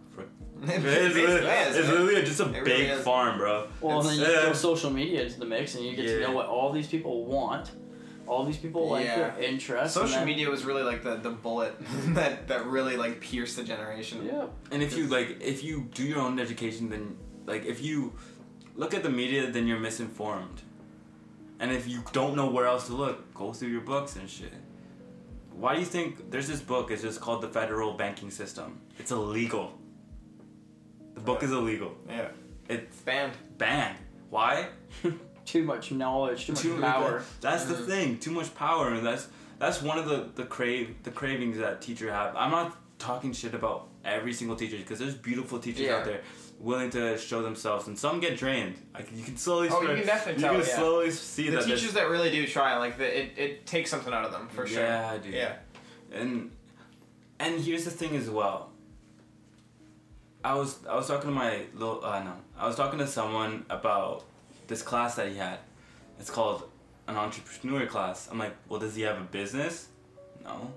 Speaker 2: It
Speaker 1: it's
Speaker 2: basically
Speaker 1: literally, it's literally just a
Speaker 2: It
Speaker 1: big
Speaker 2: is.
Speaker 1: farm, bro.
Speaker 3: well, and then you
Speaker 1: It's-
Speaker 3: throw
Speaker 1: uh,
Speaker 3: social media into the mix, and you get to know what all these people want, all these people like
Speaker 2: Yeah.
Speaker 3: their interests.
Speaker 2: Social
Speaker 3: then-
Speaker 2: media was really like the, the bullet that, that really like pierced the generation.
Speaker 3: Yeah.
Speaker 1: And if you like, if you do your own education, then like if you look at the media, then you're misinformed. And if you don't know where else to look, go through your books and shit. Why do you think there's this book? It's just called the Federal Banking System. It's illegal. The book is illegal.
Speaker 2: Yeah.
Speaker 1: It's
Speaker 2: Banned.
Speaker 1: banned. Why?
Speaker 3: too much knowledge, too much
Speaker 1: Too
Speaker 3: power.
Speaker 1: That's the
Speaker 2: Mhm.
Speaker 1: thing. Too much power, and that's that's one of the the crave the cravings that teacher have. I'm not talking shit about every single teacher because there's beautiful teachers
Speaker 2: Yeah.
Speaker 1: out there willing to show themselves, and some get drained. Like you can slowly.
Speaker 2: Oh, you can definitely
Speaker 1: you
Speaker 2: tell,
Speaker 1: can
Speaker 2: yeah.
Speaker 1: slowly see
Speaker 2: The
Speaker 1: that. there's-
Speaker 2: teachers that really do try, like the, it, it takes something out of them for sure.
Speaker 1: Yeah, dude.
Speaker 2: Yeah.
Speaker 1: And and here's the thing as well. I was I was talking to my little uh no I was talking to someone about this class that he had. It's called an entrepreneur class. I'm like, well, does he have a business? No.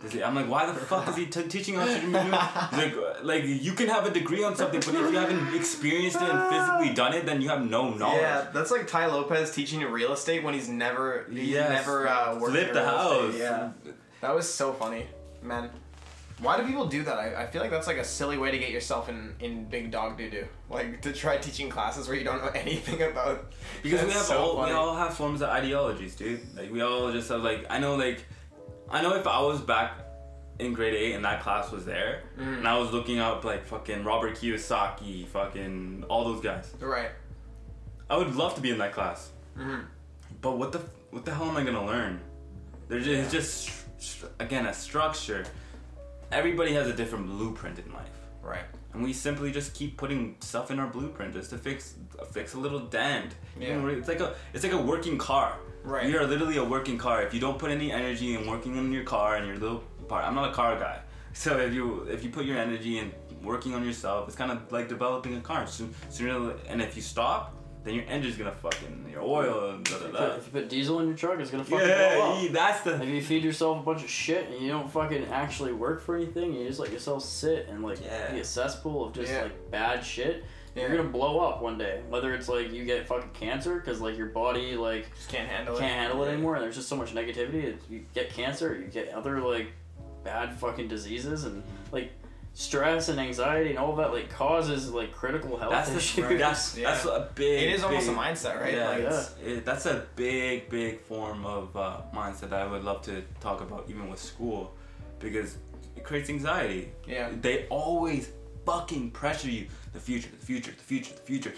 Speaker 1: Does he, I'm like, why the fuck is he t- teaching entrepreneur? Like, like you can have a degree on something, but if you haven't experienced it and physically done it, then you have no knowledge.
Speaker 2: Yeah, that's like Tai Lopez teaching you real estate when he's never he's
Speaker 1: Yes.
Speaker 2: never uh, worked
Speaker 1: Flip
Speaker 2: in
Speaker 1: the house.
Speaker 2: estate. Yeah, that was so funny, man. Why do people do that? I, I feel like that's like a silly way to get yourself in, in big dog doo doo. Like to try teaching classes where you don't know anything about.
Speaker 1: Because we have
Speaker 2: so
Speaker 1: all
Speaker 2: funny.
Speaker 1: we all have forms of ideologies, dude. Like we all just have like I know like I know if I was back in grade eight and that class was there
Speaker 2: Mm.
Speaker 1: and I was looking up like fucking Robert Kiyosaki, fucking all those guys,
Speaker 2: Right.
Speaker 1: I would love to be in that class.
Speaker 2: Mhm.
Speaker 1: But what the what the hell am I gonna learn? There's just, it's just again a structure. Everybody has a different blueprint in life.
Speaker 2: Right.
Speaker 1: And we simply just keep putting stuff in our blueprint just to fix fix a little dent. You
Speaker 2: Yeah.
Speaker 1: know, It's like a it's like a working car.
Speaker 2: Right.
Speaker 1: You are literally a working car. If you don't put any energy in working on your car and your little part, I'm not a car guy. So if you if you put your energy in working on yourself, it's kind of like developing a car. Sooner and if you stop, then your engine's gonna fucking your oil and da da
Speaker 3: If you,
Speaker 1: da.
Speaker 3: put, if you put diesel in your truck, it's gonna fucking blow up.
Speaker 1: yeah, that's the.
Speaker 3: If you feed yourself a bunch of shit and you don't fucking actually work for anything, you just let yourself sit and like
Speaker 1: Yeah.
Speaker 3: be a cesspool of just
Speaker 2: Yeah.
Speaker 3: like bad shit,
Speaker 2: Yeah.
Speaker 3: you're gonna blow up one day. Whether it's like you get fucking cancer because like your body like
Speaker 2: Just can't handle
Speaker 3: can't
Speaker 2: it.
Speaker 3: handle it anymore and there's just so much negativity. You get cancer, you get other like bad fucking diseases and like stress and anxiety and all that like causes like critical health
Speaker 1: that's the
Speaker 3: issues.
Speaker 1: that's
Speaker 2: Yeah.
Speaker 1: that's a big.
Speaker 2: It is almost
Speaker 1: big-
Speaker 2: a mindset, right?
Speaker 1: Yeah,
Speaker 2: Like,
Speaker 1: it's, it, that's a big, big form of uh, mindset that I would love to talk about, even with school, because it creates anxiety.
Speaker 2: Yeah.
Speaker 1: They always fucking pressure you. The future, the future, the future, the future.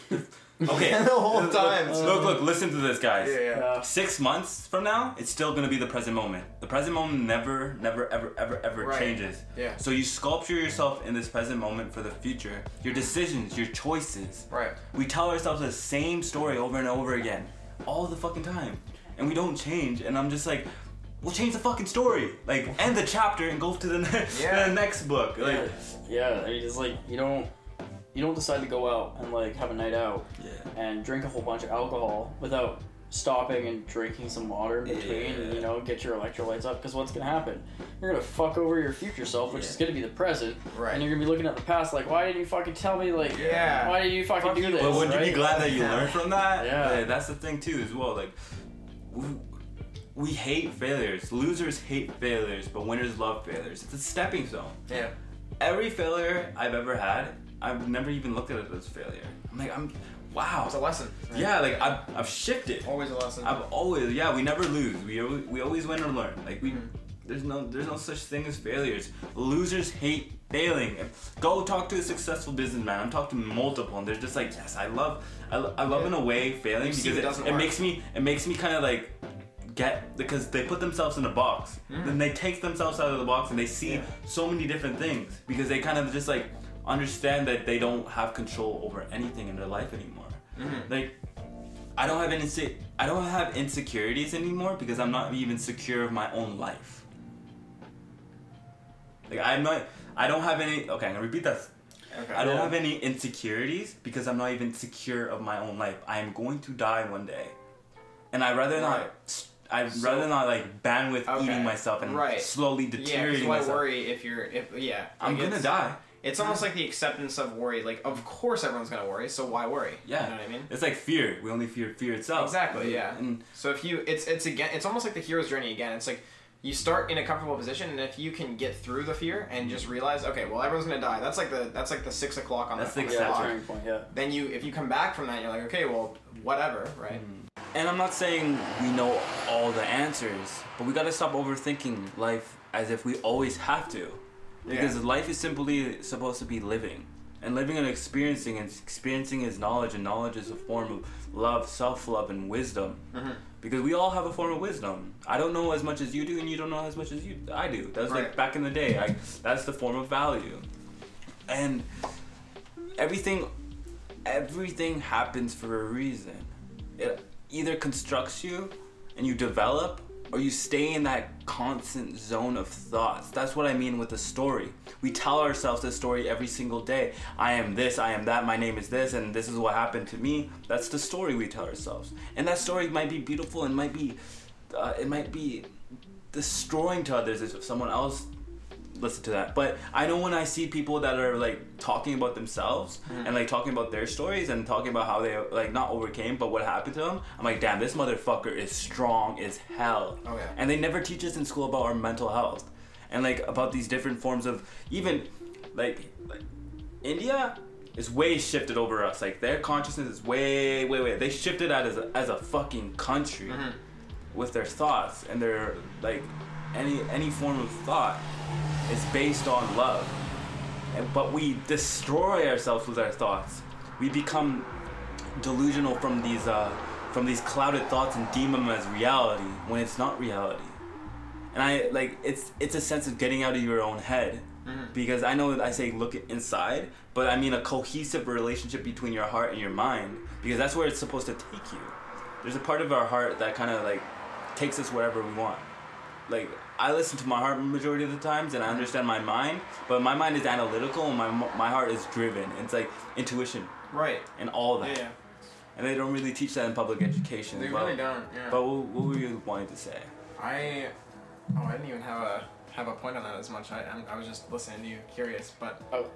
Speaker 1: Okay.
Speaker 2: The whole
Speaker 1: look,
Speaker 2: time.
Speaker 1: Look, look, look, listen to this, guys.
Speaker 2: Yeah, yeah.
Speaker 3: Yeah.
Speaker 1: Six months from now, it's still gonna be the present moment. The present moment never, never, ever, ever, ever
Speaker 2: Right.
Speaker 1: changes.
Speaker 2: Yeah.
Speaker 1: So you sculpture yourself in this present moment for the future. Your decisions, your choices.
Speaker 2: Right.
Speaker 1: We tell ourselves the same story over and over again, all the fucking time, and we don't change. And I'm just like, we'll change the fucking story, like end the chapter and go to the, ne-
Speaker 2: Yeah.
Speaker 1: the next book. Like,
Speaker 3: yeah, yeah. I mean, it's like you don't you don't decide to go out and like have a night out
Speaker 1: yeah,
Speaker 3: and drink a whole bunch of alcohol without stopping and drinking some water in between and you know get your electrolytes up because what's gonna happen you're gonna fuck over your future self which is gonna be the present
Speaker 2: Right.
Speaker 3: and you're gonna be looking at the past like why didn't you fucking tell me like
Speaker 2: Yeah.
Speaker 3: why did you fucking
Speaker 2: Fuck
Speaker 3: do
Speaker 2: you.
Speaker 3: this
Speaker 1: but wouldn't you be glad that you learned from that?
Speaker 3: Yeah.
Speaker 1: that's the thing too, as well. Like, we, we hate failures. Losers hate failures, but winners love failures. It's a stepping stone.
Speaker 2: Yeah.
Speaker 1: Every failure I've ever had, I've never even looked at it as failure. I'm like, I'm, wow.
Speaker 2: It's a lesson. right?
Speaker 1: Yeah, like I've, I've shifted.
Speaker 2: Always a lesson.
Speaker 1: I've always, yeah, we never lose. We always, we always win or learn. Like we,
Speaker 2: Mhm.
Speaker 1: there's no, there's no such thing as failures. Losers hate failing. Go talk to a successful businessman. I'm talking to multiple, and they're just like, yes, I love, I, I love
Speaker 2: Yeah.
Speaker 1: in a way failing
Speaker 2: You
Speaker 1: because
Speaker 2: it
Speaker 1: it, it makes me, it makes me kind of like get because they put themselves in a box.
Speaker 2: Mhm.
Speaker 1: Then they take themselves out of the box and they see
Speaker 2: Yeah.
Speaker 1: so many different things because they kind of just like understand that they don't have control over anything in their life anymore.
Speaker 2: Mhm.
Speaker 1: Like I don't have any inse- I don't have insecurities anymore because I'm not even secure of my own life. Like I'm not I don't have any okay, I'm gonna repeat that.
Speaker 2: Okay.
Speaker 1: I don't have any insecurities because I'm not even secure of my own life. I am going to die one day. And I'd rather
Speaker 2: Right.
Speaker 1: not I'd
Speaker 2: So-
Speaker 1: rather not like bandwidth
Speaker 2: Okay.
Speaker 1: eating myself and
Speaker 2: Right.
Speaker 1: slowly
Speaker 2: Yeah,
Speaker 1: deteriorating
Speaker 2: why
Speaker 1: myself.
Speaker 2: worry if you're if yeah.
Speaker 1: I'm gonna die.
Speaker 2: It's almost like the acceptance of worry. Like, of course everyone's gonna worry, so why worry?
Speaker 1: Yeah.
Speaker 2: You know what I mean?
Speaker 1: It's like fear. We only fear fear itself.
Speaker 2: Exactly, yeah.
Speaker 1: And
Speaker 2: So if you, it's it's again, it's almost like the hero's journey again. It's like you start in a comfortable position, and if you can get through the fear and just realize, okay, well everyone's gonna die. That's like the that's like the six o'clock on
Speaker 1: That's
Speaker 2: the,
Speaker 1: the
Speaker 2: clock.
Speaker 3: turning point yeah
Speaker 2: Then you, if you come back from that, you're like, okay, well, whatever, right? Mm-hmm.
Speaker 1: And I'm not saying we know all the answers, but we gotta stop overthinking life as if we always have to. Because
Speaker 2: Yeah.
Speaker 1: life is simply supposed to be living. And living and experiencing, and experiencing is knowledge, and knowledge is a form of love, self love, and wisdom.
Speaker 2: Mhm.
Speaker 1: Because we all have a form of wisdom. I don't know as much as you do, and you don't know as much as you I do. That's like back in the day. I, that's the form of value. And everything, everything happens for a reason. It either constructs you, and you develop, or you stay in that constant zone of thoughts. That's what I mean with the story. We tell ourselves this story every single day. I am this, I am that, my name is this, and this is what happened to me. That's the story we tell ourselves. And that story might be beautiful and might be, uh, it might be destroying to others if someone else listen to that. But I know when I see people that are like talking about themselves and like talking about their stories and talking about how they like not overcame, but what happened to them. I'm like, damn, this motherfucker is strong as hell.
Speaker 2: Oh, yeah.
Speaker 1: And they never teach us in school about our mental health and like about these different forms of even like, like India is way shifted over us. Like their consciousness is way, way, way. They shifted out as a, as a fucking country
Speaker 2: Mhm.
Speaker 1: with their thoughts and their like any any form of thought is based on love. And, but we destroy ourselves with our thoughts. We become delusional from these uh, from these clouded thoughts and deem them as reality when it's not reality. And I like it's it's a sense of getting out of your own head Because I know I say look inside, but I mean a cohesive relationship between your heart and your mind because that's where it's supposed to take you. There's a part of our heart that kind of like takes us wherever we want. Like I listen to my heart majority of the times and I understand my mind, but my mind is analytical and my my heart is driven. It's like intuition
Speaker 2: Right.
Speaker 1: and all that.
Speaker 2: yeah.
Speaker 1: And they don't really teach that in public education.
Speaker 2: They
Speaker 1: but,
Speaker 2: really don't. Yeah.
Speaker 1: But what, what were you wanting to say?
Speaker 2: I oh I didn't even have a have a point on that as much. I I'm, I was just listening to you, curious, but
Speaker 3: Oh.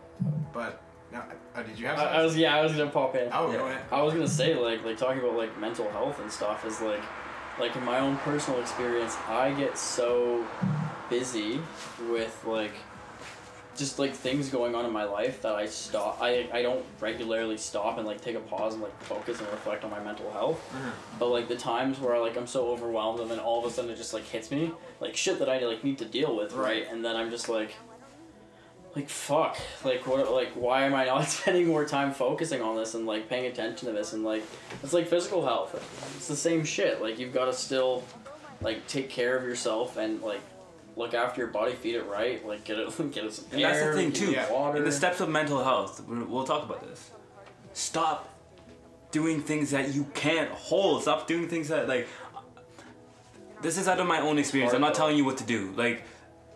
Speaker 2: but no. Oh, did you have?
Speaker 3: I. I was yeah, I was gonna pop in.
Speaker 2: Oh,
Speaker 1: Yeah.
Speaker 2: go ahead.
Speaker 3: I was gonna say like like talking about like mental health and stuff is like like in my own personal experience, I get so busy with like just like things going on in my life that I stop I, I don't regularly stop and like take a pause and like focus and reflect on my mental health. Mm-hmm. But like the times where like I'm so overwhelmed and then all of a sudden it just like hits me, like shit that I like need to deal with, right?
Speaker 2: Right.
Speaker 3: And then I'm just like like fuck like what like why am i not spending more time focusing on this and like paying attention to this and like it's like physical health it's the same shit like you've got to still like take care of yourself and like look after your body feed it right like get it get it some
Speaker 1: And that's the thing too.
Speaker 3: water
Speaker 1: In the steps of mental health, we'll talk about this. Stop doing things that you can't hold. Stop doing things that like. This is out of my own experience. I'm not telling you what to do. Like,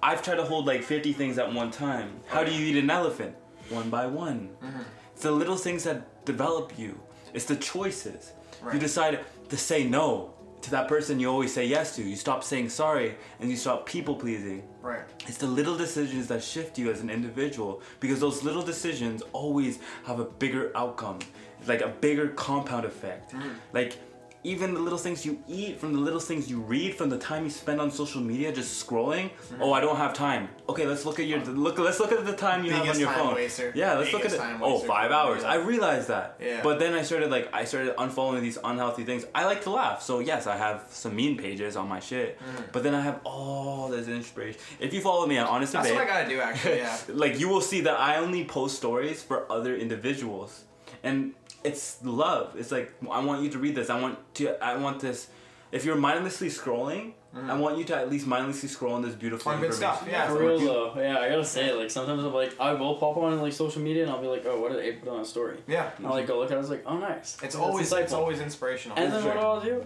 Speaker 1: I've tried to hold like 50 things at one time. How do you eat an elephant? One by one. Mm-hmm. It's the little things that develop you. It's the choices. You decide to say no to that person you always say yes to. You stop saying sorry and you stop people pleasing.
Speaker 2: Right.
Speaker 1: It's the little decisions that shift you as an individual because those little decisions always have a bigger outcome, like a bigger compound effect. Mm-hmm. Like even the little things you eat, from the little things you read, from the time you spend on social media just scrolling. Oh, I don't have time. Okay, let's look at your look. Let's look at the time you have on your
Speaker 2: time
Speaker 1: phone.
Speaker 2: waster.
Speaker 1: Yeah, let's look at
Speaker 2: Biggest
Speaker 1: it. Oh, five hours. I realized that.
Speaker 2: Yeah.
Speaker 1: But then I started like I started unfollowing these unhealthy things. I like to laugh, so yes, I have some mean pages on my shit.
Speaker 2: Mm.
Speaker 1: But then I have all this inspiration. If you follow me on Honest
Speaker 2: That's
Speaker 1: Debate,
Speaker 2: what I gotta do actually. Yeah.
Speaker 1: like you will see that I only post stories for other individuals, and it's love. It's like I want you to read this. I want to. I want this. If you're mindlessly scrolling, I mm. want you to at least mindlessly scroll on this beautiful
Speaker 2: On good
Speaker 1: information.
Speaker 2: stuff, yeah.
Speaker 3: For real though, yeah, I gotta say, like sometimes I'm like, I will pop on like social media and I'll be like, oh, what did they put on a story?
Speaker 2: Yeah.
Speaker 3: And I'll like go look at it, I was like, oh, nice.
Speaker 2: It's
Speaker 3: That's
Speaker 2: always it's always inspirational.
Speaker 3: And then
Speaker 1: Sure.
Speaker 3: what I'll do,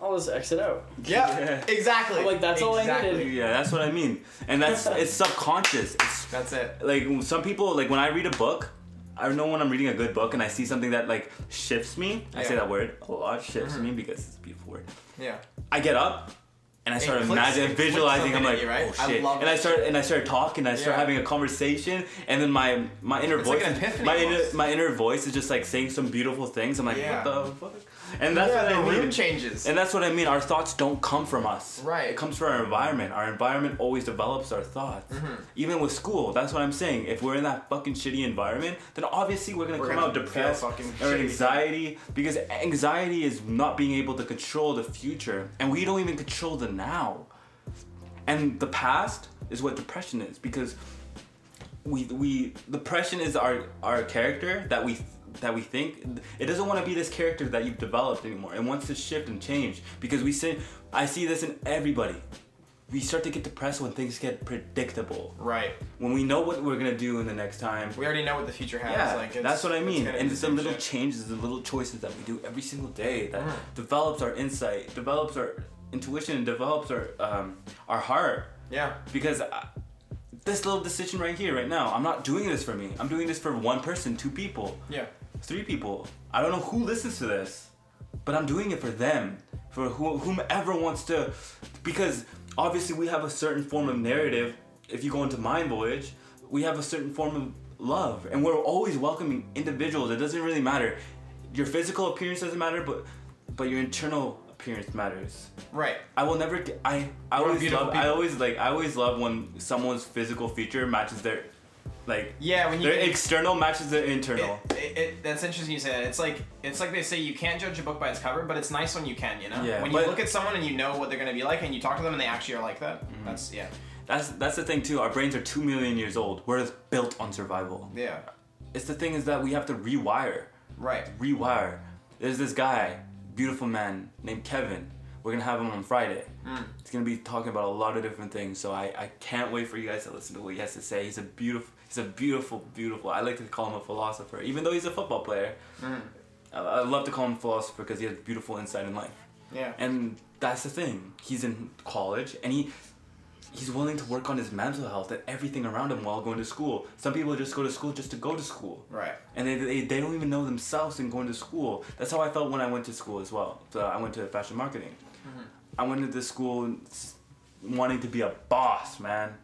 Speaker 3: I'll just exit out.
Speaker 2: yeah,
Speaker 1: Yeah.
Speaker 2: exactly.
Speaker 3: Like, that's all I
Speaker 2: exactly.
Speaker 3: needed.
Speaker 1: Yeah, that's what I mean, and that's it's subconscious. It's
Speaker 2: That's it.
Speaker 1: like some people like when I read a book, I know when I'm reading a good book and I see something that like shifts me. I say that word a lot, shifts me because it's a beautiful word.
Speaker 2: Yeah.
Speaker 1: I get up and I start imagining, visualizing. I'm like,
Speaker 2: you, right?
Speaker 1: oh shit!
Speaker 2: love
Speaker 1: and I start and I start talking. I start
Speaker 2: Yeah.
Speaker 1: having a conversation, and then my my inner
Speaker 2: It's
Speaker 1: voice,
Speaker 2: like
Speaker 1: my inner my inner voice is just like saying some beautiful things. I'm like,
Speaker 2: Yeah.
Speaker 1: what the fuck? And that's
Speaker 2: yeah,
Speaker 1: what
Speaker 2: the
Speaker 1: I mean.
Speaker 2: room changes.
Speaker 1: And that's what I mean. Our thoughts don't come from us.
Speaker 2: Right.
Speaker 1: It comes from our environment. Our environment always develops our thoughts.
Speaker 2: Mm-hmm.
Speaker 1: Even with school, that's what I'm saying. If we're in that fucking shitty environment, then obviously we're gonna
Speaker 2: We're
Speaker 1: come
Speaker 2: gonna
Speaker 1: out depressed or anxiety because anxiety is not being able to control the future, and we don't even control the now. And the past is what depression is because we we depression is our our character that we that we think it doesn't want to be this character that you've developed anymore. It wants to shift and change because we see I see this in everybody. We start to get depressed when things get predictable.
Speaker 2: right.
Speaker 1: When we know what we're gonna do in the next time.
Speaker 2: We already know what the future has.
Speaker 1: Yeah,
Speaker 2: like, it's,
Speaker 1: that's what I mean.
Speaker 2: gonna
Speaker 1: And it's the little
Speaker 2: shit.
Speaker 1: changes, the little choices that we do every single day that
Speaker 2: Mm.
Speaker 1: develops our insight, develops our intuition, and develops our um, our heart
Speaker 2: Yeah.
Speaker 1: because I, this little decision right here, right now, I'm not doing this for me. I'm doing this for one person, two people,
Speaker 2: Yeah.
Speaker 1: Three people. I don't know who listens to this, but I'm doing it for them, for who, whomever wants to, because obviously we have a certain form of narrative. If you go into Mind Voyage, we have a certain form of love, and we're always welcoming individuals. It doesn't really matter. Your physical appearance doesn't matter, but but your internal appearance matters.
Speaker 2: Right.
Speaker 1: I will never. Get, I I
Speaker 2: We're
Speaker 1: always love. I always like. I always love when someone's physical feature matches their, like
Speaker 2: Yeah. When you can-
Speaker 1: external matches the internal.
Speaker 2: It, it, it, that's interesting you say that. It's like it's like they say you can't judge a book by its cover, but it's nice when you can, you know.
Speaker 1: Yeah,
Speaker 2: when you look at someone and you know what they're gonna be like, and you talk to them and they actually are like that.
Speaker 1: Mm-hmm.
Speaker 2: That's yeah,
Speaker 1: That's that's the thing too. Our brains are two million years old. We're built on survival.
Speaker 2: yeah,
Speaker 1: It's the thing is that we have to rewire,
Speaker 2: right.
Speaker 1: rewire. There's this guy, beautiful man named Kevin. We're gonna have him on Friday.
Speaker 2: Mm.
Speaker 1: He's gonna be talking about a lot of different things. So I, I can't wait for you guys to listen to what he has to say. He's a beautiful, he's a beautiful, beautiful. I like to call him a philosopher, even though he's a football player.
Speaker 2: Mm.
Speaker 1: I, I love to call him a philosopher because he has beautiful insight in life.
Speaker 2: Yeah.
Speaker 1: And that's the thing. He's in college and he he's willing to work on his mental health and everything around him while going to school. Some people just go to school just to go to school.
Speaker 2: Right.
Speaker 1: And they, they, they don't even know themselves in going to school. That's how I felt when I went to school as well. So I went to fashion marketing. I went into this school wanting to be a boss, man.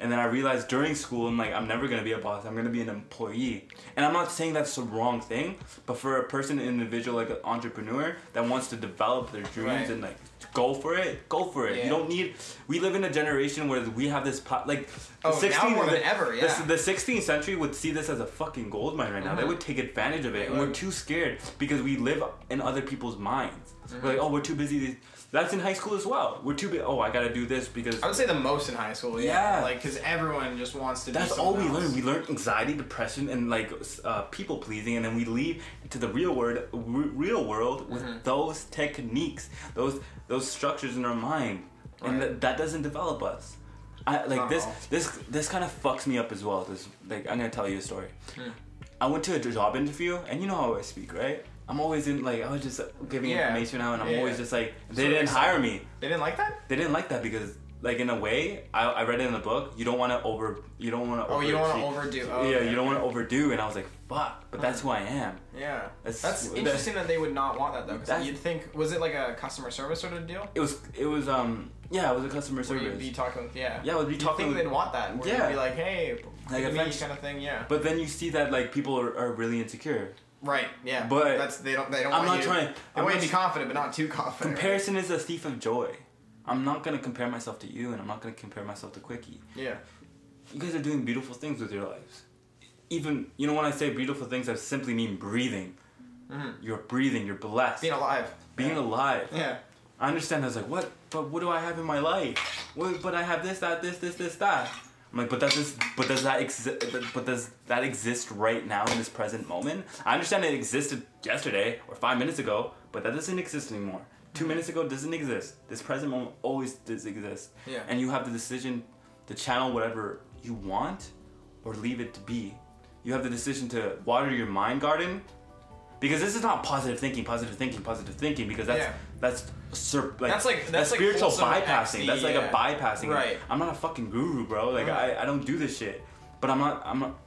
Speaker 1: And then I realized during school, I'm like, I'm never gonna be a boss. I'm gonna be an employee. And I'm not saying that's the wrong thing, but for a person, an individual, like an entrepreneur that wants to develop their dreams
Speaker 2: Right.
Speaker 1: and like go for it, go for it.
Speaker 2: Yeah.
Speaker 1: You don't need. We live in a generation where we have this po- like. the
Speaker 2: Oh, now more than ever, yeah.
Speaker 1: The, 16th century would see this as a fucking gold mine right now. They
Speaker 2: Mhm.
Speaker 1: would take advantage of it, and we're too scared because we live in other people's minds.
Speaker 2: Mm-hmm.
Speaker 1: We're like, oh, we're too busy. That's in high school as well. We're too big. Oh, I gotta do this because
Speaker 2: I would say the most in high school. Yeah.
Speaker 1: Yeah.
Speaker 2: Like, because everyone just wants to.
Speaker 1: that's all we
Speaker 2: something
Speaker 1: learn. We learn anxiety, depression, and like uh, people pleasing, and then we leave to the real world, r- real world with
Speaker 2: Mhm.
Speaker 1: those techniques, those those structures in our mind, and
Speaker 2: Right.
Speaker 1: that doesn't develop us. I like this.
Speaker 2: Uh-oh.
Speaker 1: This this kind of fucks me up as well. This like I'm gonna tell you a story.
Speaker 2: Hmm.
Speaker 1: I went to a job interview, and you know how I speak, right? I'm always in like I was just giving
Speaker 2: Yeah.
Speaker 1: information out, and I'm
Speaker 2: Yeah.
Speaker 1: always just like they
Speaker 2: of
Speaker 1: didn't hire me.
Speaker 2: They didn't like that.
Speaker 1: They didn't like that because like in a way, I, I read it in the book. You don't want to over. You don't want to.
Speaker 2: Oh, you don't want to overdo. Oh,
Speaker 1: yeah,
Speaker 2: okay,
Speaker 1: you don't want to overdo, and I was like, "Fuck!" But that's who I am.
Speaker 2: Yeah.
Speaker 1: That's-
Speaker 2: That's, interesting that they would not want that though. Because you'd think, was it like a customer service sort of deal?
Speaker 1: It was. It was. Um. Yeah, it was a customer
Speaker 2: Where
Speaker 1: service.
Speaker 2: you'd be talking, yeah.
Speaker 1: Yeah, we'd be
Speaker 2: You'd
Speaker 1: talking
Speaker 2: think
Speaker 1: with-
Speaker 2: they'd want that. Where
Speaker 1: Yeah.
Speaker 2: You'd be like, hey,
Speaker 1: Like
Speaker 2: me kind of thing. Yeah.
Speaker 1: but then you see that like people are, are really insecure.
Speaker 2: Right. Yeah.
Speaker 1: But
Speaker 2: that's they don't they don't.
Speaker 1: I'm
Speaker 2: want
Speaker 1: not
Speaker 2: you
Speaker 1: trying-
Speaker 2: To, they
Speaker 1: I'm
Speaker 2: want you to be confident, but not too confident.
Speaker 1: Comparison is a thief of joy. I'm not gonna compare myself to you, and I'm not gonna compare myself to Quickie.
Speaker 2: Yeah.
Speaker 1: You guys are doing beautiful things with your lives. Even you know when I say beautiful things, I simply mean breathing.
Speaker 2: hmm
Speaker 1: You're breathing. You're blessed.
Speaker 2: Being alive.
Speaker 1: Being
Speaker 2: yeah.
Speaker 1: alive.
Speaker 2: Yeah.
Speaker 1: I understand. I was like, what? But what do I have in my life? What, but I have this, that, this, this, this, that. I'm like, but does this, but does that exist? But does that exist right now in this present moment? I understand it existed yesterday or five minutes ago, but that doesn't exist anymore. Two minutes ago doesn't exist. This present moment always does exist.
Speaker 2: Yeah.
Speaker 1: And you have the decision to channel whatever you want, or leave it to be. You have the decision to water your mind garden because this is not positive thinking, positive thinking, positive thinking. Because that's
Speaker 2: Yeah.
Speaker 1: that's sur- like
Speaker 2: That's like- that's like
Speaker 1: spiritual bypassing.
Speaker 2: XD,
Speaker 1: that's like
Speaker 2: yeah.
Speaker 1: a bypassing.
Speaker 2: Right.
Speaker 1: I'm not a fucking guru, bro. Like
Speaker 2: Right.
Speaker 1: I, I don't do this shit. But I'm not I'm not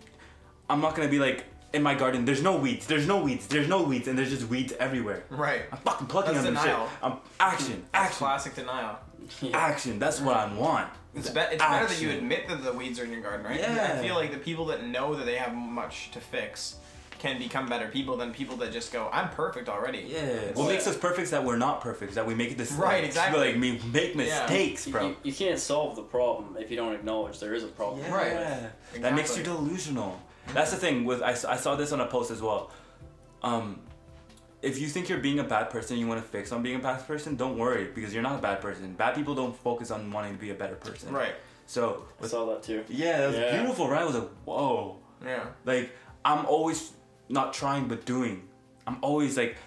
Speaker 1: I'm not gonna be like in my garden. There's no weeds. There's no weeds. There's no weeds, and there's just weeds everywhere.
Speaker 2: Right.
Speaker 1: I'm fucking plucking
Speaker 2: That's
Speaker 1: them and shit.
Speaker 2: denial.
Speaker 1: I'm action, action,
Speaker 2: Classic denial.
Speaker 3: Yeah.
Speaker 1: action. That's what I want.
Speaker 2: It's, be- it's better that you admit that the weeds are in your garden, right?
Speaker 1: Yeah.
Speaker 2: I feel like the people that know that they have much to fix can become better people than people that just go, "I'm perfect already."
Speaker 1: Yeah. What
Speaker 2: like-
Speaker 1: makes us perfect is that we're not perfect. Is that we make this
Speaker 2: Right, exactly.
Speaker 1: Like we make mistakes,
Speaker 3: You,
Speaker 1: bro.
Speaker 3: you, you can't solve the problem if you don't acknowledge there is a problem.
Speaker 1: Yeah.
Speaker 2: Right.
Speaker 1: That makes you
Speaker 2: Exactly.
Speaker 1: delusional. That's the thing with I saw this on a post as well. Um, if you think you're being a bad person, you want to fix on being a bad person, don't worry because you're not a bad person. Bad people don't focus on wanting to be a better person.
Speaker 2: Right.
Speaker 1: So
Speaker 3: I
Speaker 1: with,
Speaker 3: saw that too.
Speaker 1: yeah, that was
Speaker 3: Yeah.
Speaker 1: beautiful, right? I was like, whoa.
Speaker 2: Yeah.
Speaker 1: Like I'm always not trying but doing. I'm always like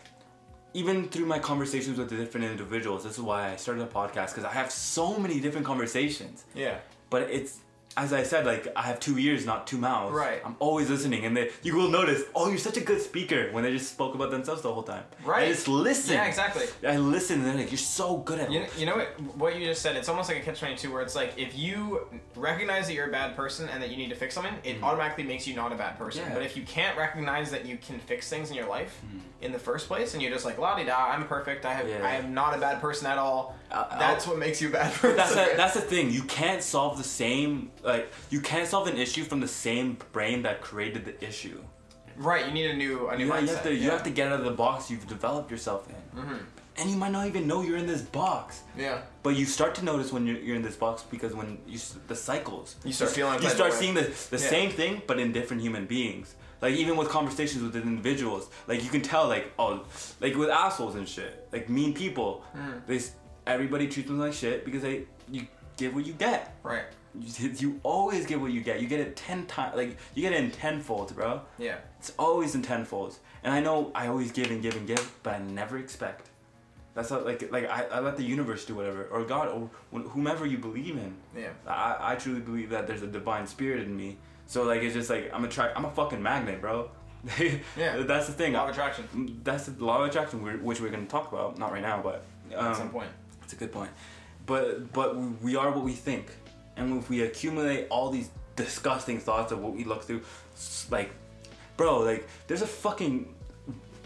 Speaker 1: even through my conversations with the different individuals. This is why I started a podcast because I have so many different conversations.
Speaker 2: Yeah.
Speaker 1: But it's as I said, like I have two ears, not two mouths.
Speaker 2: Right.
Speaker 1: I'm always listening, and they, you will notice, oh, you're such a good speaker when they just spoke about themselves the whole time.
Speaker 2: Right.
Speaker 1: I just listen.
Speaker 2: Yeah, exactly.
Speaker 1: I listen, and they're like, you're so good at
Speaker 2: You,
Speaker 1: it.
Speaker 2: you know what, what you just said? It's almost like a catch 22 where it's like if you recognize that you're a bad person and that you need to fix something, it automatically makes you not a bad person.
Speaker 1: Mm. Yeah.
Speaker 2: But if you can't recognize that you can fix things in your life
Speaker 1: Mm.
Speaker 2: in the first place and you're just like, la di da, I'm perfect, I, have,
Speaker 1: Yeah.
Speaker 2: I am not a bad person at all,
Speaker 1: Uh,
Speaker 2: that's
Speaker 1: I'll-
Speaker 2: what makes you a bad person.
Speaker 1: That's the, that's the thing. You can't solve the same like you can't solve an issue from the same brain that created the issue.
Speaker 2: right, you need a new, a new
Speaker 1: You,
Speaker 2: mindset.
Speaker 1: you have to you have to get out of the box you've developed yourself in,
Speaker 2: Mhm.
Speaker 1: and you might not even know you're in this box.
Speaker 2: Yeah.
Speaker 1: But you start to notice when you're, you're in this box because when you the cycles
Speaker 2: You start feeling
Speaker 1: you start seeing the the
Speaker 2: Yeah.
Speaker 1: same thing but in different human beings. Like even with conversations with individuals, like you can tell like oh like with assholes and shit, like mean people.
Speaker 2: Mm.
Speaker 1: They everybody treats them like shit because they you give what you get.
Speaker 2: Right.
Speaker 1: You, you always get what you get. You get it ten times. Like you get it in tenfold, bro.
Speaker 2: Yeah.
Speaker 1: It's always in tenfolds. And I know I always give and give and give, but I never expect. That's not like like I, I let the universe do whatever or God or whomever you believe in.
Speaker 2: Yeah.
Speaker 1: I, I truly believe that there's a divine spirit in me. So like it's just like I'm a tra- I'm a fucking magnet, bro.
Speaker 2: Yeah.
Speaker 1: That's the thing.
Speaker 2: Law of attraction.
Speaker 1: That's the law of attraction, which we're gonna talk about. Not right now, but um,
Speaker 2: At some point.
Speaker 1: It's a good point. But but we are what we think, and if we accumulate all these disgusting thoughts of what we look through, like, bro, like there's a fucking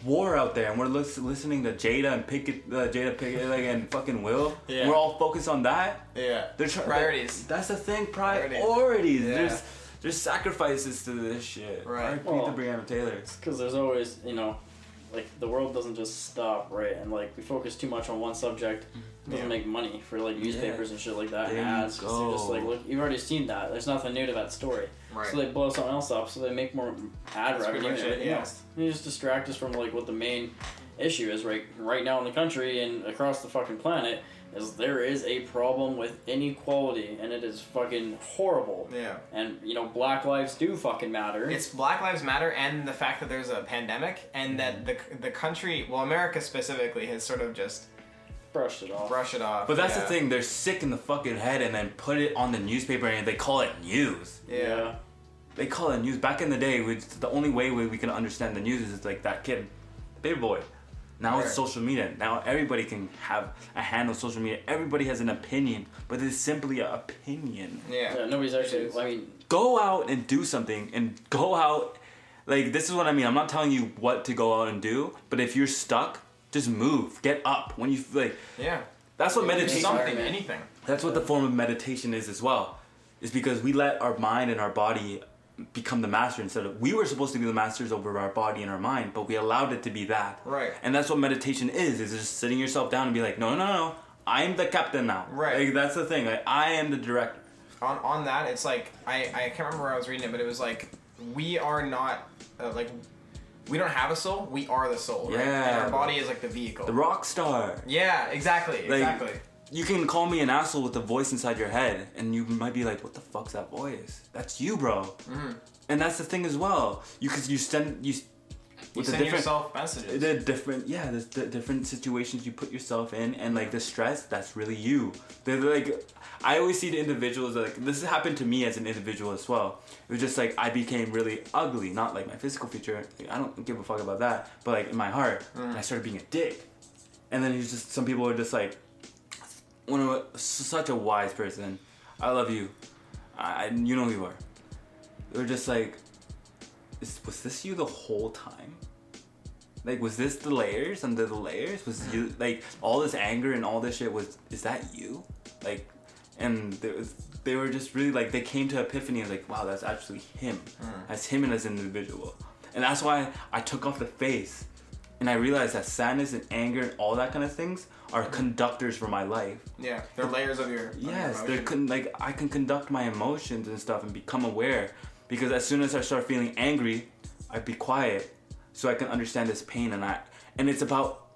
Speaker 1: war out there, and we're lis- listening to Jada and Pinkett, uh, Jada Pinkett, like, and fucking Will.
Speaker 2: Yeah.
Speaker 1: We're all focused on that.
Speaker 2: Yeah.
Speaker 1: They're trying
Speaker 2: Priorities.
Speaker 1: That's the thing.
Speaker 2: Priorities.
Speaker 1: Priorities.
Speaker 2: Yeah.
Speaker 1: There's there's sacrifices to this shit.
Speaker 2: Right.
Speaker 1: R.I.P.
Speaker 3: Well-
Speaker 1: to Breonna Taylor.
Speaker 3: because there's always you know like the world doesn't just stop right and like we focus too much on one subject it doesn't
Speaker 2: Yeah.
Speaker 3: make money for like newspapers and shit like that
Speaker 1: There
Speaker 3: and ads 'cause they're just like look you've already seen that there's nothing new to that story
Speaker 2: Right.
Speaker 3: so they blow something else up so they make more ad
Speaker 2: That's
Speaker 3: revenue
Speaker 2: much it, yeah.
Speaker 3: else and you just distract us from like what the main issue is right right now in the country and across the fucking planet is there is a problem with inequality and it is fucking horrible
Speaker 2: Yeah.
Speaker 3: and you know black lives do fucking matter
Speaker 2: It's Black Lives Matter and the fact that there's a pandemic and that mm-hmm. the the country, well, America specifically, has sort of just
Speaker 3: brushed it off
Speaker 2: Brush it off.
Speaker 1: But that's
Speaker 2: yeah.
Speaker 1: the thing. They're sick in the fucking head, and then put it on the newspaper, and they call it news.
Speaker 2: Yeah.
Speaker 1: They call it news. Back in the day, we, the only way we, we can understand the news is like that kid, baby boy. Now it's social media. Now everybody can have a hand on social media. Everybody has an opinion, but it's simply an opinion.
Speaker 2: Yeah.
Speaker 3: Yeah, nobody's actually. I mean,
Speaker 1: Go out and do something, and go out. Like this is what I mean. I'm not telling you what to go out and do, but if you're stuck, just move. Get up. When you like,
Speaker 2: Yeah.
Speaker 1: that's what
Speaker 3: Yeah,
Speaker 1: meditation.
Speaker 2: Something, anything.
Speaker 1: That's what the form of meditation is as well. Is because we let our mind and our body become the master instead of we were supposed to be the masters over our body and our mind, but we allowed it to be that.
Speaker 2: Right.
Speaker 1: And that's what meditation is, is just sitting yourself down and be like, no, no, no, I'm the captain now.
Speaker 2: Right.
Speaker 1: Like that's the thing. Like I am the director.
Speaker 2: on on that it's like I, I can't remember where I was reading it but it was like we are not uh, like we don't have a soul we are the soul right? and
Speaker 1: Yeah.
Speaker 2: our body is like the vehicle
Speaker 1: The rock star.
Speaker 2: yeah exactly
Speaker 1: Like,
Speaker 2: exactly
Speaker 1: You can call me an asshole with a voice inside your head, and you might be like, "What the fuck's that voice? That's you, bro."
Speaker 2: Mhm.
Speaker 1: And that's the thing as well. You cause you send you
Speaker 2: you
Speaker 1: with the
Speaker 2: send
Speaker 1: different
Speaker 2: yourself messages
Speaker 1: the different yeah the, the different situations you put yourself in and like the stress that's really you they're like i always see the individuals like this has happened to me as an individual as well it was just like i became really ugly not like my physical feature like, i don't give a fuck about that but like in my heart and i started being a dick and then he's just some people are just like one of such a wise person i love you I, you know who you are they're just like is, was this you the whole time like, was this the layers under the layers? Was you like all this anger and all this shit? Was is that you? Like, and there was, they were just really like they came to epiphany and like, wow, that's actually him. Hmm. That's him and as an individual, and that's why I took off the face, and I realized that sadness and anger and all that kind of things are conductors for my life.
Speaker 2: yeah they're layers of your of your
Speaker 1: Yes, they're con- like I can conduct my emotions and stuff and become aware because as soon as I start feeling angry, I'd be quiet so I can understand this pain and I and it's about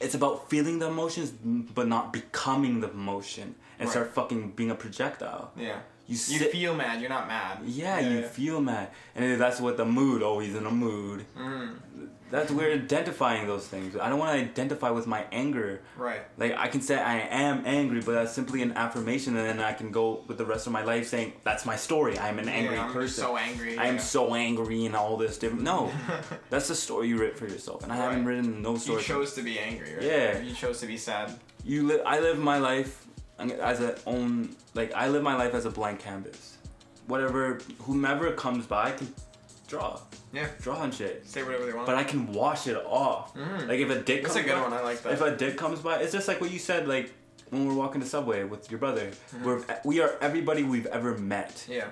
Speaker 1: it's about feeling the emotions but not becoming the emotion and
Speaker 2: Right.
Speaker 1: start fucking being a projectile.
Speaker 2: yeah
Speaker 1: You
Speaker 2: you feel mad you're not mad
Speaker 1: yeah, you feel mad and that's what the mood always in a mood.
Speaker 2: mm,
Speaker 1: That's we're identifying those things. I don't want to identify with my anger.
Speaker 2: right
Speaker 1: Like I can say I am angry, but that's simply an affirmation, and then I can go with the rest of my life saying that's my story. I'm an angry
Speaker 2: yeah, I'm
Speaker 1: person.
Speaker 2: so angry
Speaker 1: I am
Speaker 2: yeah.
Speaker 1: so angry and all this different. No, that's the story you wrote for yourself, and I haven't written no story.
Speaker 2: you chose to be angry right
Speaker 1: Yeah.
Speaker 2: you chose to be sad
Speaker 1: You live. I live my life as a own. Like I live my life as a blank canvas. Whatever, whomever comes by can draw,
Speaker 2: yeah.
Speaker 1: Draw on shit.
Speaker 2: say whatever they want.
Speaker 1: But I can wash it off.
Speaker 2: Mhm.
Speaker 1: Like if a dick
Speaker 2: that's
Speaker 1: comes
Speaker 2: a good
Speaker 1: by,
Speaker 2: one. I like that.
Speaker 1: if a dick comes by, it's just like what you said, like when we're walking the subway with your brother. We're we are everybody we've ever met,
Speaker 2: yeah.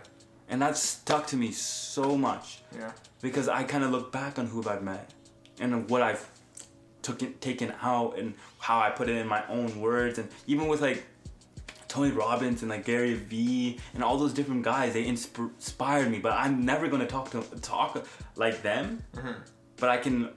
Speaker 1: And that stuck to me so much.
Speaker 2: Yeah.
Speaker 1: Because I kind of look back on who I've met and what I've took it, taken out and how I put it in my own words, and even with like Tony Robbins and like Gary Vee and all those different guys, they insp- inspired me. But I'm never gonna talk to talk like them.
Speaker 2: Mhm.
Speaker 1: But I can